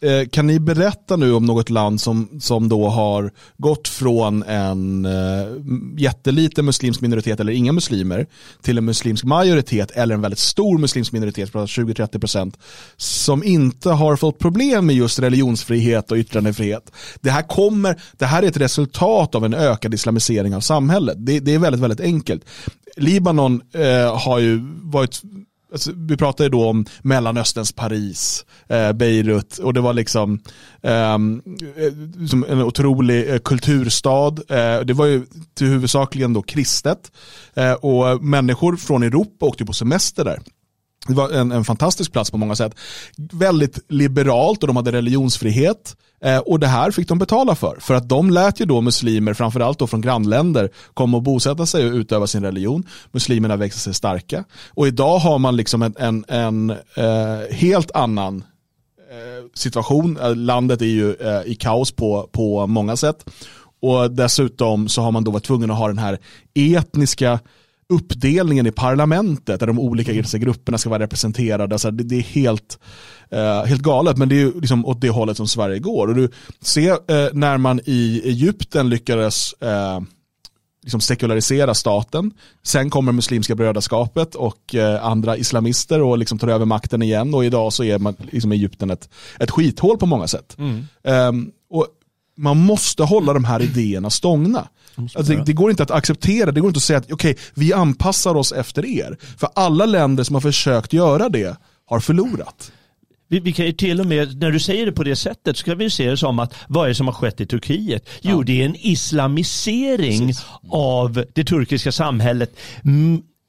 Eh, kan ni berätta nu om något land som, som då har gått från en eh, jätteliten muslimsk minoritet eller inga muslimer till en muslimsk majoritet eller en väldigt stor muslimsk minoritet, 20-30% som inte har fått problem med just religionsfrihet och yttrandefrihet. Det här, kommer, det här är ett resultat av en ökad islamisering av samhället. Det, det är väldigt, väldigt enkelt. Libanon eh, har ju varit Alltså, vi pratade då om Mellanösterns Paris, eh, Beirut och det var liksom ehm, eh, en otrolig eh, kulturstad. Eh, det var ju till huvudsakligen då kristet eh, och människor från Europa åkte på semester där. Det var en, en, fantastisk plats på många sätt. Väldigt liberalt och de hade religionsfrihet. Eh, och det här fick de betala för. För att de lät ju då muslimer, framförallt då från grannländer, komma och bosätta sig och utöva sin religion. Muslimerna växte sig starka. Och idag har man liksom en, en, en eh, helt annan eh, situation. Eh, landet är ju eh, i kaos på, på många sätt. Och dessutom så har man då varit tvungen att ha den här etniska uppdelningen i parlamentet där de olika etniska grupperna ska vara representerade. Alltså det, det är helt, uh, helt galet men det är liksom åt det hållet som Sverige går. Och du ser uh, när man i Egypten lyckades uh, liksom sekularisera staten. Sen kommer muslimska brödraskapet och andra islamister och liksom tar över makten igen och idag så är man, liksom Egypten ett, ett skithål på många sätt. Mm. Um, och man måste hålla de här idéerna stångna. Alltså det, det, går inte att acceptera, det går inte att säga att okej, okay, vi anpassar oss efter er. För alla länder som har försökt göra det har förlorat. Vi, vi, kan ju till och med, när du säger det på det sättet så kan vi se det som att vad är det som har skett i Turkiet? Jo, ja. det är en islamisering Precis. av det turkiska samhället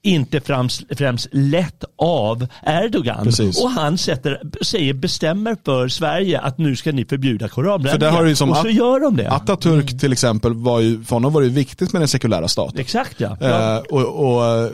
inte främst, främst lett av Erdogan. Precis. Och han sätter, säger, bestämmer för Sverige att nu ska ni förbjuda koranbränningar. och så gör de det. Atatürk mm. till exempel, var ju, för honom var det viktigt med den sekulära staten. Exakt ja. Eh, och, och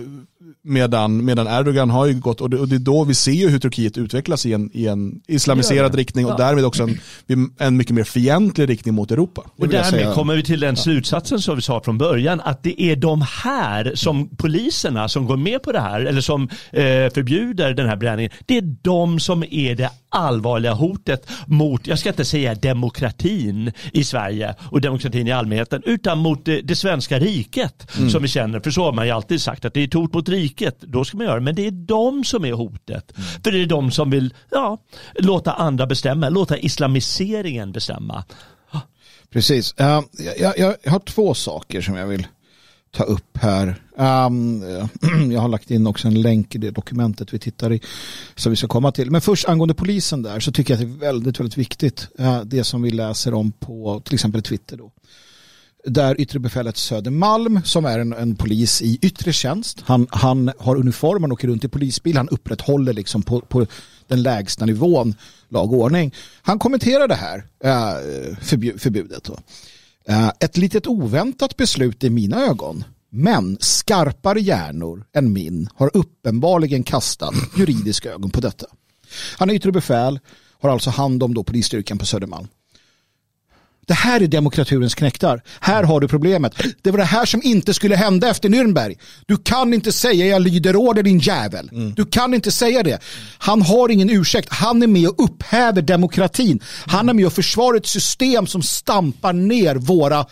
Medan, medan Erdogan har ju gått, och det, och det är då vi ser ju hur Turkiet utvecklas i en, i en islamiserad riktning och ja. därmed också en, en mycket mer fientlig riktning mot Europa. Och därmed kommer vi till den slutsatsen som vi sa från början, att det är de här som poliserna som går med på det här, eller som eh, förbjuder den här bränningen, det är de som är det allvarliga hotet mot, jag ska inte säga demokratin i Sverige och demokratin i allmänheten, utan mot det, det svenska riket mm. som vi känner. För så har man ju alltid sagt att det är ett hot mot riket, då ska man göra det. Men det är de som är hotet. Mm. För det är de som vill ja, låta andra bestämma, låta islamiseringen bestämma. Precis. Uh, jag, jag, jag har två saker som jag vill ta upp här. Um, jag har lagt in också en länk i det dokumentet vi tittar i som vi ska komma till. Men först angående polisen där så tycker jag att det är väldigt, väldigt viktigt uh, det som vi läser om på till exempel Twitter då. Där yttre befälet Södermalm som är en, en, polis i yttre tjänst. Han, han har uniform, han åker runt i polisbil, han upprätthåller liksom på, på den lägsta nivån lag och ordning. Han kommenterar det här uh, förbudet. Då. Uh, ett litet oväntat beslut i mina ögon. Men skarpare hjärnor än min har uppenbarligen kastat juridiska ögon på detta. Han är yttre befäl, har alltså hand om då polisstyrkan på Södermalm. Det här är demokraturens knäktar. Här har du problemet. Det var det här som inte skulle hända efter Nürnberg. Du kan inte säga jag lyder order din jävel. Mm. Du kan inte säga det. Han har ingen ursäkt. Han är med och upphäver demokratin. Han är med och försvarar ett system som stampar ner våra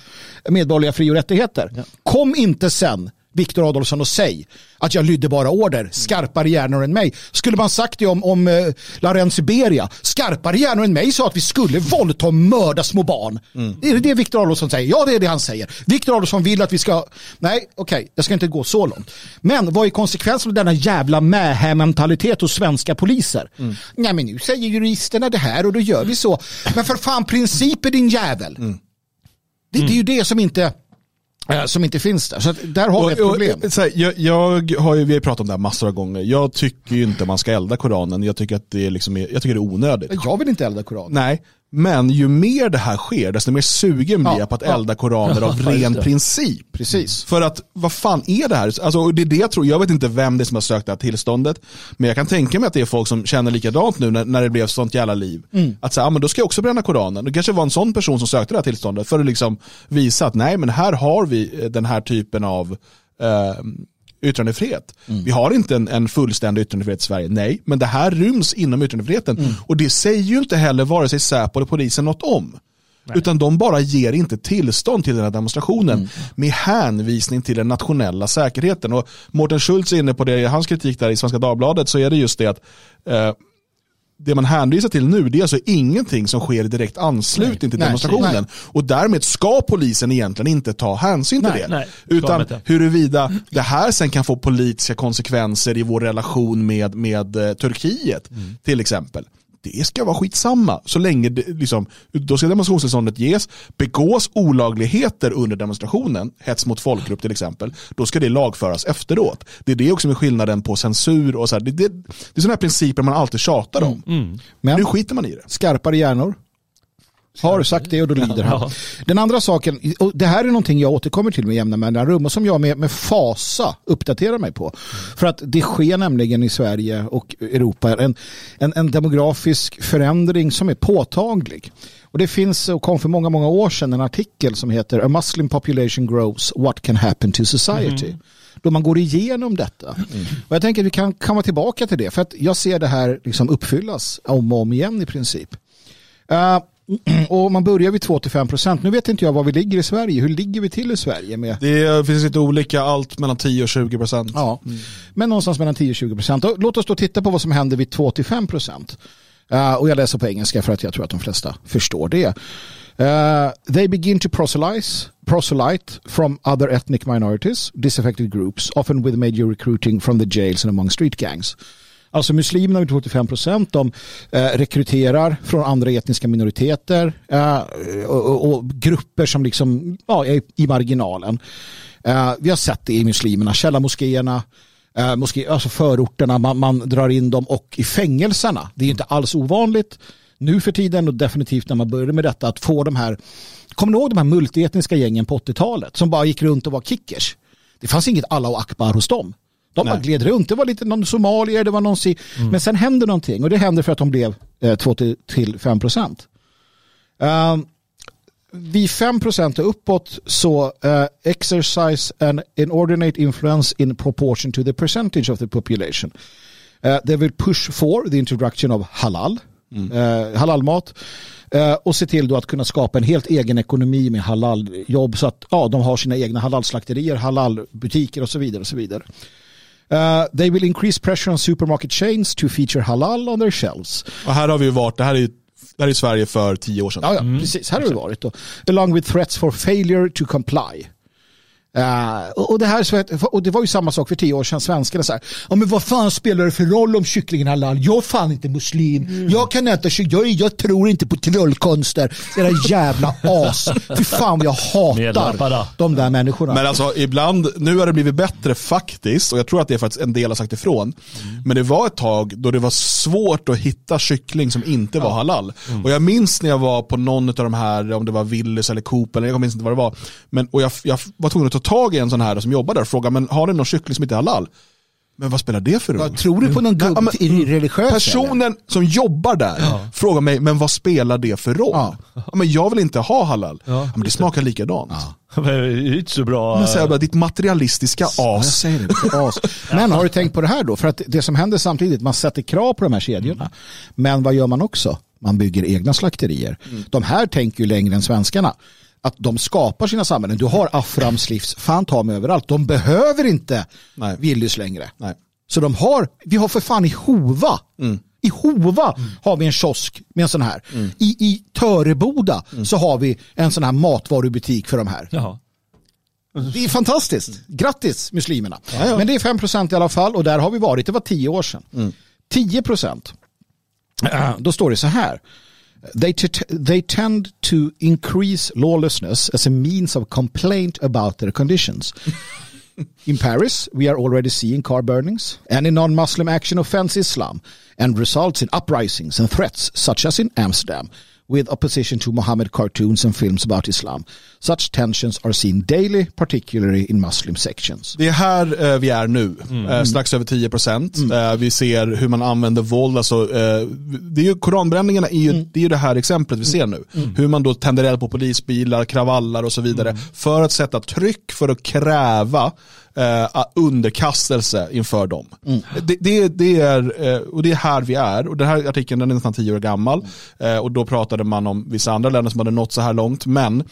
medborgerliga fri och rättigheter. Ja. Kom inte sen Viktor Adolfsson och säg att jag lydde bara order, skarpare hjärnor än mig. Skulle man sagt det om, om uh, Laurent Siberia, skarpare hjärnor än mig sa att vi skulle våldta och mörda små barn. Mm. Är det det Viktor Adolfsson säger? Ja, det är det han säger. Viktor Adolfsson vill att vi ska... Nej, okej, okay, jag ska inte gå så långt. Men vad är konsekvensen av denna jävla mähä-mentalitet hos svenska poliser? Mm. Nej, men nu säger juristerna det här och då gör vi så. Men för fan, principer din jävel. Mm. Det, det är ju det som inte Eh, som inte finns där. Så där har vi ett problem. Här, jag, jag, har ju, vi har pratat om det här massor av gånger. Jag tycker ju inte man ska elda Koranen. Jag tycker att det är, liksom, jag tycker det är onödigt. Jag vill inte elda Koranen. Nej, men ju mer det här sker, desto mer sugen blir jag på att elda koraner av ren princip. Precis. För att, vad fan är det här? Alltså, det är det jag tror, jag vet inte vem det är som har sökt det här tillståndet, men jag kan tänka mig att det är folk som känner likadant nu när, när det blev sånt jävla liv. Mm. Att säga, ah, men då ska jag också bränna koranen. Det kanske var en sån person som sökte det här tillståndet för att liksom visa att nej, men här har vi den här typen av eh, yttrandefrihet. Vi har inte en, en fullständig yttrandefrihet i Sverige, nej, men det här ryms inom yttrandefriheten. Och det säger ju inte heller vare sig Säpo eller polisen något om. Utan de bara ger inte tillstånd till den här demonstrationen med hänvisning till den nationella säkerheten. Och Mårten Schultz är inne på det i hans kritik där i Svenska Dagbladet så är det just det att eh, det man hänvisar till nu det är alltså ingenting som sker i direkt anslutning till Nej, demonstrationen. nej. Och därmed ska polisen egentligen inte ta hänsyn till Nej, det. nej, utan inte. huruvida det här sen kan få politiska konsekvenser i vår relation med, med eh, Turkiet till exempel. Det ska vara skitsamma så länge det, liksom, då ska demonstrationstillståndet ges. Begås olagligheter under demonstrationen, hets mot folkgrupp till exempel, då ska det lagföras efteråt. Det är det också med skillnaden på censur och så här. Det, det, det är sådana här principer man alltid tjatar om. Men Nu skiter man i det. skarpare hjärnor. Har sagt det och då lider han. Den andra saken, och det här är någonting jag återkommer till med jämna mellanrum och som jag med, med fasa uppdaterar mig på. För att det sker nämligen i Sverige och Europa en, en, en demografisk förändring som är påtaglig. Och det finns och kom för många, många år sedan en artikel som heter A Muslim population grows, what can happen to society? Då man går igenom detta. Och jag tänker att vi kan komma tillbaka till det. För att jag ser det här liksom uppfyllas om och om igen i princip. Eh, och man börjar vid 2-5 procent. Nu vet inte jag var vi ligger i Sverige. Hur ligger vi till i Sverige? Med, Det finns lite olika, allt mellan 10 och 20 procent. ja, Men någonstans mellan 10-20 procent. Och Låt oss då titta på vad som händer vid 2-5 procent. Eh, och jag läser på engelska för att jag tror att de flesta förstår det. Eh, they begin to proselyte, proselyte from other ethnic minorities, disaffected groups, often with major recruiting from the jails and among street gangs. Alltså muslimerna vid 25 procent, de eh, rekryterar från andra etniska minoriteter eh, och, och, och grupper som liksom ja, är i marginalen. Eh, vi har sett det i muslimerna, källarmoskéerna, eh, moské, alltså förorterna, man, man drar in dem och i fängelserna. Det är inte alls ovanligt nu för tiden och definitivt när man började med detta att få de här, kommer ni ihåg de här multietniska gängen på 80-talet som bara gick runt och var kickers? Det fanns inget Allah och Akbar hos dem. De bara gled runt. Det var lite någon somalier, det var någon si. Men sen hände någonting och det hände för att de blev eh, 2-5 procent. Um, vid 5 procent och uppåt så eh, exercise an inordinate influence in proportion to the percentage of the population. Uh, they will push for the introduction of halal, eh, halalmat eh, och se till då att kunna skapa en helt egen ekonomi med halaljobb så att ja, de har sina egna halalslakterier, halalbutiker och så vidare. Och så vidare. Uh, they will increase pressure on supermarket chains to feature halal on their shelves. Och här har vi ju varit, det här är ju det här är Sverige för tio år sedan. Ja, ja precis. Här har vi varit. Då. Along with threats for failure to comply. Uh, och, det här, och det var ju samma sak för tio år sedan. Svenskarna så här, ja men vad fan spelar det för roll om kycklingen är halal? Jag är fan inte muslim. Jag kan äta kyckling. Jag, jag tror inte på trollkonster. Era jävla as. Fy fan vad jag hatar de där människorna. Men alltså ibland, nu har det blivit bättre faktiskt och jag tror att det är för att en del har sagt ifrån. Men det var ett tag då det var svårt att hitta kyckling som inte var halal. Och jag minns när jag var på någon av de här, om det var Willys eller Coop eller jag minns inte vad det var. Men, och jag, jag var tvungen att ta tag i en sån här som jobbar där och fråga, men har ni någon kyckling som inte är halal? Men vad spelar det för roll? Vad tror du på någon Ja, gubbe men- i religiös eller? Personen som jobbar där frågar mig, men vad spelar det för roll? Ja. Ja. men jag vill inte ha halal. Ja, men det smakar likadant. Det är inte så bra. Men säger bara, ditt materialistiska as. säger det, as. Men har du tänkt på det här då? För att det som händer samtidigt, man sätter krav på de här kedjorna. Men vad gör man också? Man bygger egna slakterier. De här tänker ju längre än svenskarna. Att de skapar sina samhällen. Du har Aframs livs, fan ta mig överallt. De behöver inte Nej. Willys längre. Nej. Så de har, vi har för fan i Hova. I Hova har vi en kiosk med en sån här. I, I Töreboda så har vi en sån här matvarubutik för de här. Jaha. Det är fantastiskt. Grattis muslimerna. Men det är 5% i alla fall och där har vi varit. Det var 10 år sedan. 10% äh, då står det så här. They, t- they tend to increase lawlessness as a means of complaint about their conditions. In Paris, we are already seeing car burnings. Any non-Muslim action offends Islam and results in uprisings and threats, such as in Amsterdam, with opposition to Mohammed cartoons and films about Islam. Such tensions are seen daily, particularly in Muslim sections. Det är här eh, vi är nu, eh, strax över 10%. Eh, vi ser hur man använder våld. Alltså, eh, det är ju, koranbränningarna är ju, det är ju det här exemplet vi ser nu. Hur man då tänder eld på polisbilar, kravallar och så vidare. För att sätta tryck, för att kräva eh, underkastelse inför dem. Mm. Det, det, det, är, eh, och det är här vi är. Och den här artikeln den är nästan tio år gammal. Eh, och då pratade man om vissa andra länder som hade nått så här långt. Men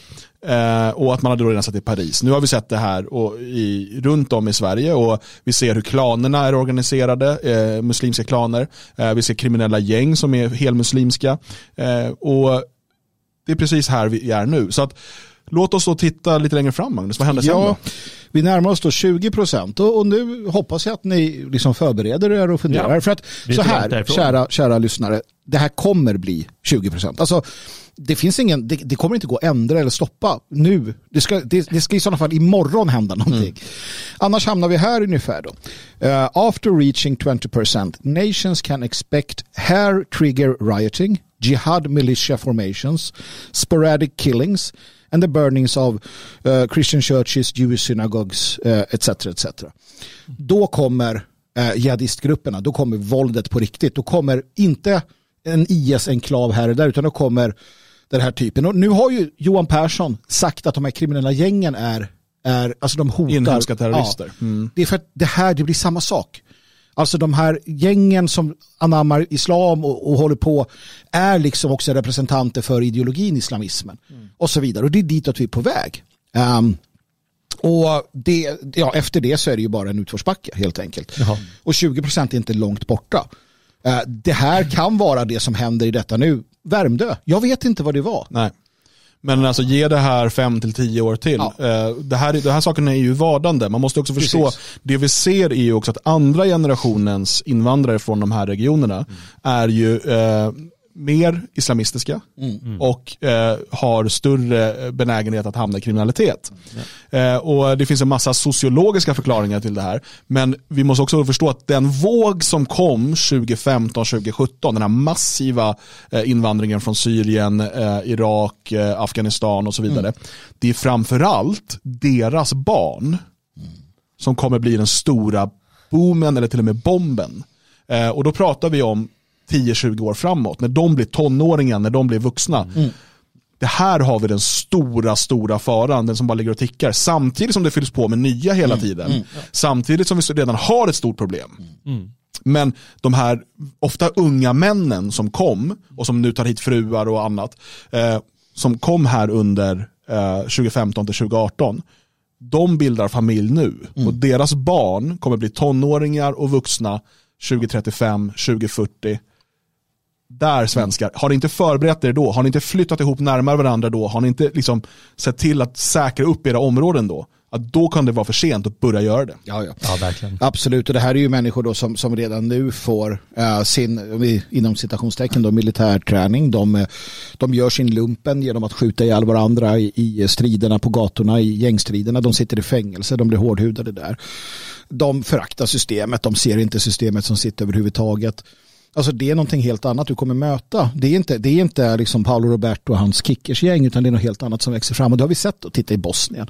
Eh, och att man hade då redan sett i Paris. Nu har vi sett det här och i, runt om i Sverige och vi ser hur klanerna är organiserade, eh, muslimska klaner. Eh, vi ser kriminella gäng som är helmuslimska. Eh, och det är precis här vi är nu. Så att Låt oss då titta lite längre fram Magnus, vad händer sen ja, då? Vi närmar oss då 20 procent och, och, nu hoppas jag att ni liksom förbereder er och funderar. Ja, För att så här, kära, kära lyssnare, det här kommer bli 20 procent. Alltså, det, finns ingen, det, det, kommer inte gå att ändra eller stoppa nu. Det ska, det, det ska i sådana fall imorgon hända någonting. Mm. Annars hamnar vi här ungefär då. Uh, after reaching 20% nations can expect hair trigger rioting, jihad militia formations, sporadic killings and the burnings of uh, Christian churches, Jewish synagogues uh, etc. etc. Då kommer uh, jihadistgrupperna, då kommer våldet på riktigt. Då kommer inte en IS-enklav här och där utan då kommer den här typen. Och nu har ju Johan Persson sagt att de här kriminella gängen är, är alltså de hotar. Inhemska terrorister. Ja, mm. Det är för att det här, det blir samma sak. Alltså de här gängen som anammar islam och, och håller på är liksom också representanter för ideologin islamismen mm. och så vidare. Och det är ditåt vi är på väg. Um, och det, ja, efter det så är det ju bara en utförsbacke helt enkelt. Jaha. Och 20 procent är inte långt borta. Uh, det här kan vara det som händer i detta nu. Värmdö, jag vet inte vad det var. Nej. Men alltså ge det här fem till tio år till. Ja. Eh, det, här, det här sakerna är ju vardande. Man måste också förstå, Precis. det vi ser är ju också att andra generationens invandrare från de här regionerna mm. är ju eh, mer islamistiska mm. och eh, har större benägenhet att hamna i kriminalitet. Mm. Eh, och Det finns en massa sociologiska förklaringar till det här. Men vi måste också förstå att den våg som kom 2015-2017, den här massiva eh, invandringen från Syrien, eh, Irak, eh, Afghanistan och så vidare. Mm. Det är framförallt deras barn som kommer bli den stora boomen eller till och med bomben. Eh, och då pratar vi om 10-20 år framåt, när de blir tonåringar, när de blir vuxna. Mm. Det här har vi den stora, stora faran, den som bara ligger och tickar. Samtidigt som det fylls på med nya hela mm. tiden. Mm. Samtidigt som vi redan har ett stort problem. Mm. Men de här ofta unga männen som kom och som nu tar hit fruar och annat, eh, som kom här under eh, 2015 till 2018, de bildar familj nu. Mm. Och deras barn kommer bli tonåringar och vuxna 2035, 2040 där svenskar, har ni inte förberett er då? Har ni inte flyttat ihop närmare varandra då? Har ni inte liksom sett till att säkra upp era områden då? Att då kan det vara för sent att börja göra det. Ja, ja. ja verkligen. Absolut, och det här är ju människor då som, som redan nu får uh, sin, inom citationstecken, då, militärträning. De, eh, de gör sin lumpen genom att skjuta ihjäl varandra i, i striderna på gatorna, i gängstriderna. De sitter i fängelse, de blir hårdhudade där. De föraktar systemet, de ser inte systemet som sitter överhuvudtaget. Alltså det är någonting helt annat du kommer möta. Det är inte, det är inte liksom Paolo Roberto och hans kickersgäng utan det är något helt annat som växer fram. Och det har vi sett. Då. Titta i Bosnien.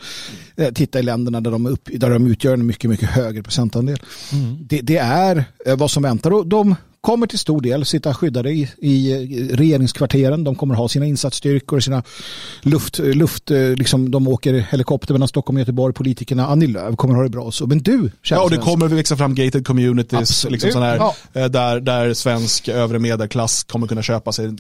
Mm. Titta i länderna där de, upp, där de utgör en mycket, mycket högre procentandel. Mm. Det, det, är eh, vad som väntar. Och de kommer till stor del sitta skyddade i, i regeringskvarteren. De kommer ha sina insatsstyrkor, sina luft, luft liksom, de åker helikopter mellan Stockholm och Göteborg. Politikerna, Annie Lööf kommer ha det bra. Så. Men du, Ja, och det kommer växa fram gated communities, liksom sån här, ja. Eh, där, där svensk övre medelklass kommer kunna köpa sig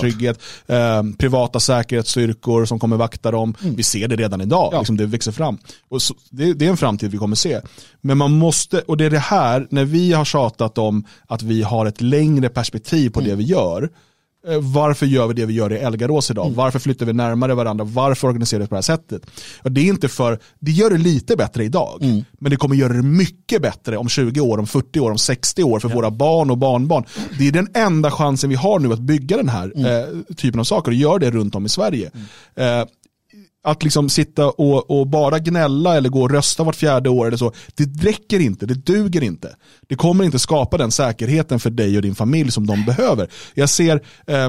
trygghet. Eh, privata säkerhetsstyrkor som kommer vakta dem. Mm. Vi ser det redan idag, ja. liksom det växer fram. Och så, det, det är en framtid vi kommer se. Men man måste, och det är det här, när vi har tjatat om att vi har ett längre perspektiv på mm. det vi gör, eh, varför gör vi det vi gör i Elgarås idag? Mm. Varför flyttar vi närmare varandra? Varför organiserar vi på det här sättet? Och det är inte för, det gör det lite bättre idag, mm. men det kommer göra det mycket bättre om 20 år, om 40 år, om 60 år för ja. våra barn och barnbarn. Det är den enda chansen vi har nu att bygga den här mm. eh, typen av saker och gör det runt om i Sverige. Mm. Eh, att liksom sitta och, och, bara gnälla eller gå och rösta vart fjärde år eller så, det räcker inte, det duger inte. Det kommer inte skapa den säkerheten för dig och din familj som de behöver. Jag ser eh,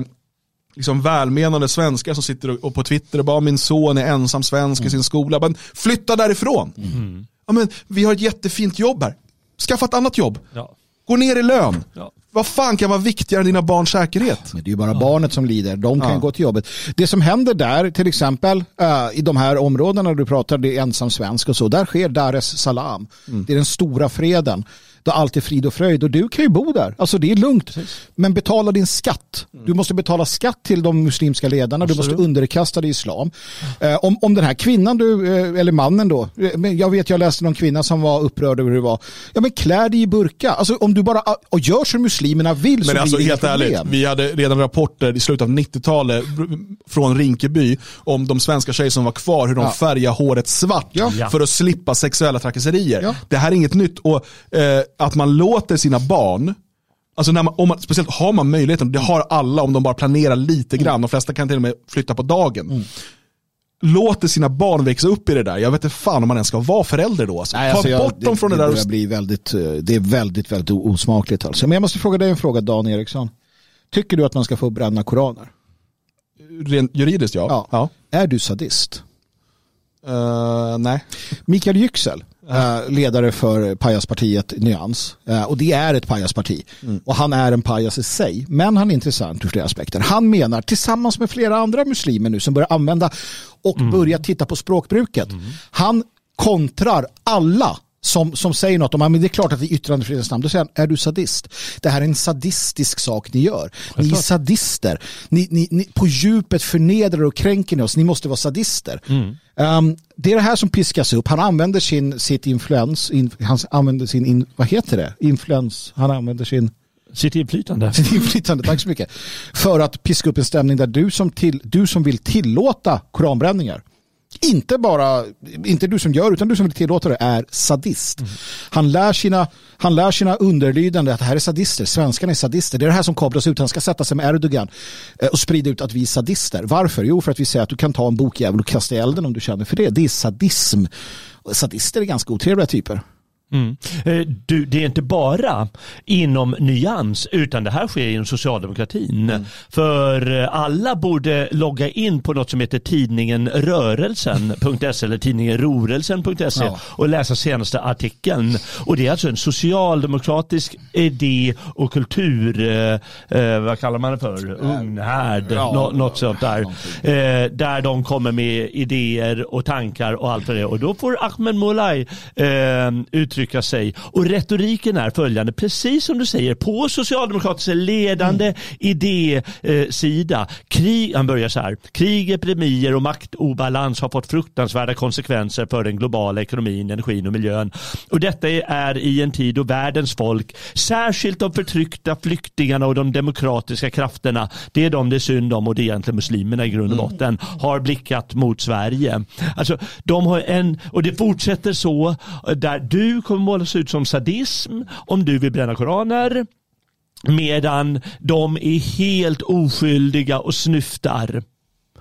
liksom välmenande svenskar som sitter och, på Twitter och bara min son är ensam svensk mm. i sin skola. Men flytta därifrån. Mm. Ja, men, vi har ett jättefint jobb här. Skaffa ett annat jobb. Ja. Gå ner i lön. Ja. Vad fan kan vara viktigare än dina barns säkerhet? Men det är ju bara barnet som lider. De kan Ja. gå till jobbet. Det som händer där, till exempel eh, i de här områdena du pratar, det är ensam svensk och så, där sker Dar es Salaam. Det är den stora freden. Då allt är frid och fröjd och du kan ju bo där. Alltså det är lugnt. Men betala din skatt. Du måste betala skatt till de muslimska ledarna. Du måste underkasta dig islam. Eh, om, om den här kvinnan, du, eh, eller mannen då, eh, jag vet jag läste någon kvinna som var upprörd över hur det var. Ja men klä dig i burka. Alltså om du bara och gör som muslimerna vill så Men alltså blir det helt inga ärligt, problem. vi hade redan rapporter i slutet av 90-talet från Rinkeby om de svenska tjejer som var kvar, hur de Ja. färgar håret svart. Ja. för att slippa sexuella trakasserier. Ja. Det här är inget nytt och eh, att man låter sina barn Alltså när man, om man, speciellt har man möjligheten, det har alla om de bara planerar lite grann, de flesta kan till och med flytta på dagen. Mm. Låter sina barn växa upp i det där, jag vet inte fan om man ens ska vara förälder då. Alltså. Nej, Ta alltså jag- bort dem från det, där. börjar och- bli väldigt, eh, det är väldigt, väldigt osmakligt. Alltså. Men jag måste fråga dig en fråga, Dan Eriksson. Tycker du att man ska få bränna koraner? Rent juridiskt ja. Ja. Är du sadist? Eh, nej. Mikael Yüksel, eh, ledare för pajaspartiet Nyans. eh, Och det är ett pajasparti. Och han är en pajas i sig. Men han är intressant ur flera aspekter. Han menar, tillsammans med flera andra muslimer nu som börjar använda och börjar titta på språkbruket. Han kontrar alla som, som säger något om att det är klart att är yttrandefrihetens namn. Då säger han, är du sadist? Det här är en sadistisk sak ni gör. Ni är sadister. Ni, ni, ni på djupet förnedrar och kränker ni oss. Ni måste vara sadister. Um, det är det här som piskas upp. Han använder sin, sitt influens, in, han använder sin, in, vad heter det? Influens, han använder sin Sitt inflytande. sitt inflytande, tack så mycket. För att piska upp en stämning där du som, till, du som vill tillåta koranbränningar inte bara, inte du som gör utan du som vill tillåta det är sadist. Han, lär sina, han lär sina underlydande att det här är sadister, svenskarna är sadister. Det är det här som kablas ut. Han ska sätta sig med Erdogan eh, och sprida ut att vi är sadister. Varför? Jo, för att vi säger att du kan ta en bokjävel och kasta i elden om du känner för det. Det är sadism. Sadister är ganska otrevliga typer. Mm. Eh, Du, det är inte bara inom nyans utan det här sker inom socialdemokratin. För eh, alla borde logga in på något som heter tidningen rörelsen.se eller tidningen rorelsen.se Ja. och läsa senaste artikeln. Och det är alltså en socialdemokratisk idé och kultur, eh, eh, vad kallar man det för? Unghärd, Ja. nå- något sånt där. Eh, där de kommer med idéer och tankar och allt vad det. Och då får Ahmed Molay eh, uttrycka sig. Och retoriken är följande, precis som du säger, på socialdemokratiska ledande idésida. Krig, han börjar så här, krig, epidemier och maktobalans har fått fruktansvärda konsekvenser för den globala ekonomin, energin och miljön. Och detta är i en tid då världens folk, särskilt de förtryckta flyktingarna och de demokratiska krafterna, det är de det är synd om och det är egentligen muslimerna i grund och botten, har blickat mot Sverige. Alltså, de har en, och det fortsätter så, där du kommer målas ut som sadism om du vill bränna koraner, medan de är helt oskyldiga och snyftar.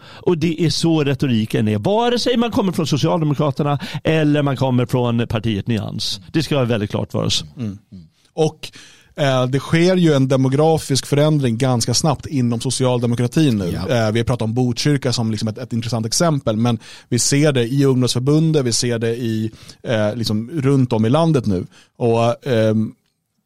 Och det är så retoriken är. Vare sig man kommer från Socialdemokraterna eller man kommer från partiet Nyans. Det ska vara väldigt klart för oss. Mm. Och det sker ju en demografisk förändring ganska snabbt inom socialdemokratin nu. Ja. Eh, vi har pratat om Botkyrka som liksom ett, ett intressant exempel, men vi ser det i ungdomsförbundet, vi ser det i, eh, liksom runt om i landet nu. Och ehm,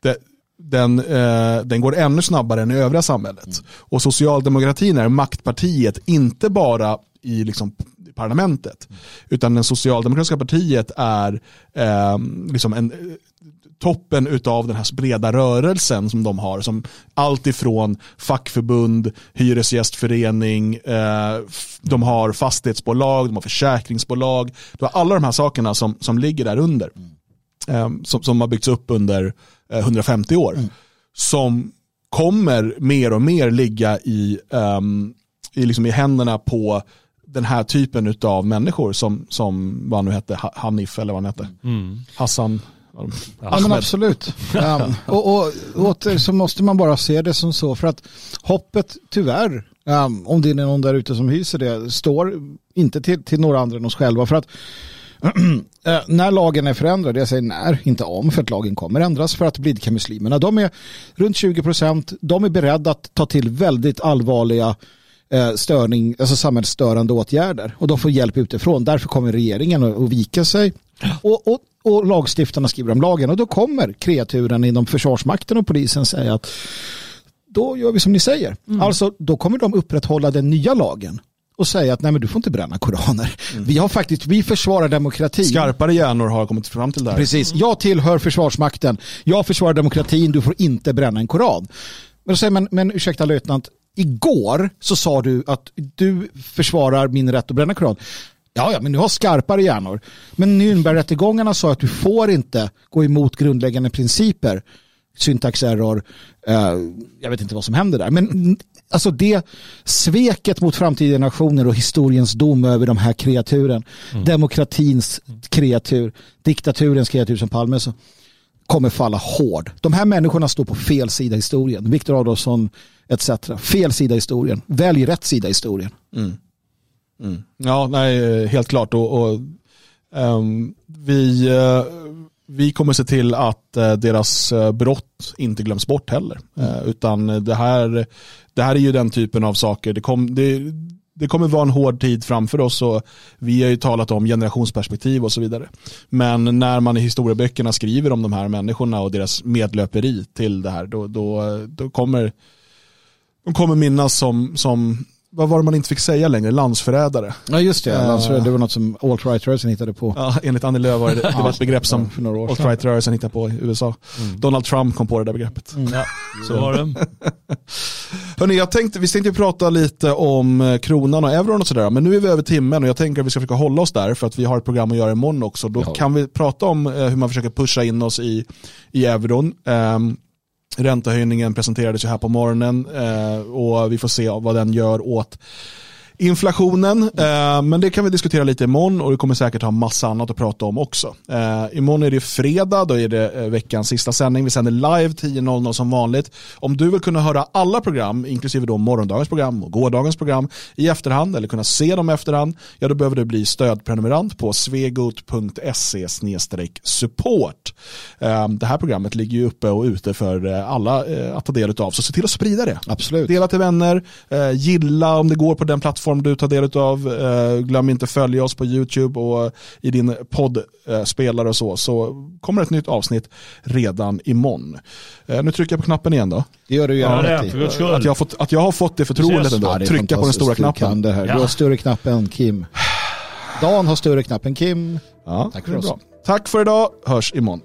det, den, eh, den går ännu snabbare än i övriga samhället. Och socialdemokratin är maktpartiet, inte bara i liksom parlamentet, utan det socialdemokratiska partiet är eh, liksom en, toppen utav den här breda rörelsen som de har. Som allt ifrån fackförbund, hyresgästförening, eh, de har fastighetsbolag, de har försäkringsbolag. Du har alla de här sakerna som, som ligger där under. Eh, som, som har byggts upp under eh, 150 år. Som kommer mer och mer ligga i, ehm, i, liksom i händerna på den här typen av människor som, som vad han nu hette, Ha- Hanif eller vad han hette. Hassan. Ja, men absolut. Ja, och, och åter så måste man bara se det som så. För att hoppet tyvärr, ja, om det är någon där ute som hyser det, står inte till, till några andra än oss själva. För att eh, när lagen är förändrad, jag säger när, inte om, för att lagen kommer ändras för att blidka muslimerna. De är runt 20 procent, de är beredda att ta till väldigt allvarliga eh, störning, alltså samhällsstörande åtgärder och de får hjälp utifrån. Därför kommer regeringen att, att vika sig. Och, och, och lagstiftarna skriver om lagen och då kommer kreaturen inom försvarsmakten och polisen säga att då gör vi som ni säger. Mm. Alltså då kommer de upprätthålla den nya lagen och säga att nej men du får inte bränna koraner. Mm. Vi har faktiskt, vi försvarar demokratin. Skarpare hjärnor har kommit fram till det här. Precis, jag tillhör försvarsmakten. Jag försvarar demokratin, du får inte bränna en koran. Men då säger man, men ursäkta löjtnant, igår så sa du att du försvarar min rätt att bränna koran. Ja, ja, men du har skarpare hjärnor. Men Nürnbergrättegångarna sa att du får inte gå emot grundläggande principer. Syntaxerror, eh, jag vet inte vad som händer där. Men alltså det sveket mot framtida generationer och historiens dom över de här kreaturen, mm. demokratins kreatur, diktaturens kreatur som Palme så kommer falla hård. De här människorna står på fel sida i historien. Viktor Adolfsson etc. Fel sida i historien. Välj rätt sida i historien. Mm. Mm. Ja, nej, helt klart. Och, och um, vi, uh, vi kommer se till att uh, deras uh, brott inte glöms bort heller. Mm. utan det här, det här är ju den typen av saker. Det, kom, det, det kommer vara en hård tid framför oss och vi har ju talat om generationsperspektiv och så vidare. Men när man i historieböckerna skriver om de här människorna och deras medlöperi till det här, då, då, då kommer de kommer minnas som, som vad var det man inte fick säga längre? Landsförrädare. Ja just det, landsförrädare, det var något som alt-right-rörelsen hittade på. Ja, enligt Annie Lööf var det, det var ett begrepp som alt-right-rörelsen hittade på i USA. Mm. Donald Trump kom på det där begreppet. Mm. Ja, så var det. Hörrni, jag tänkte, vi tänkte prata lite om eh, kronan och euron och sådär, men nu är vi över timmen och jag tänker att vi ska försöka hålla oss där för att vi har ett program att göra imorgon också. Då ja. kan vi prata om eh, hur man försöker pusha in oss i, i euron. Um, Räntehöjningen presenterades ju här på morgonen eh, och vi får se vad den gör åt inflationen. Eh, men det kan vi diskutera lite imorgon och vi kommer säkert ha massa annat att prata om också. Eh, imorgon är det fredag, då är det eh, veckans sista sändning. Vi sänder live 10.00 som vanligt. Om du vill kunna höra alla program, inklusive då morgondagens program och gårdagens program i efterhand eller kunna se dem i efterhand, ja då behöver du bli stödprenumerant på svegot.se support. Eh, det här programmet ligger ju uppe och ute för eh, alla eh, att ta del av, så se till att sprida det. Absolut. Dela till vänner, gilla om det går på den plattformen plattform du tar del av. Eh, glöm inte att följa oss på YouTube och i din poddspelare och så. Så kommer ett nytt avsnitt redan imorgon. Eh, nu trycker jag på knappen igen då. Det gör du gärna ja, Att jag, har fått, att jag har fått det förtroendet ändå. Ja, trycka på den stora knappen. Du, du har större knapp än Kim. Dan har större knapp än Kim. Ja, Tack för oss. Bra. Tack för idag. Hörs imorgon.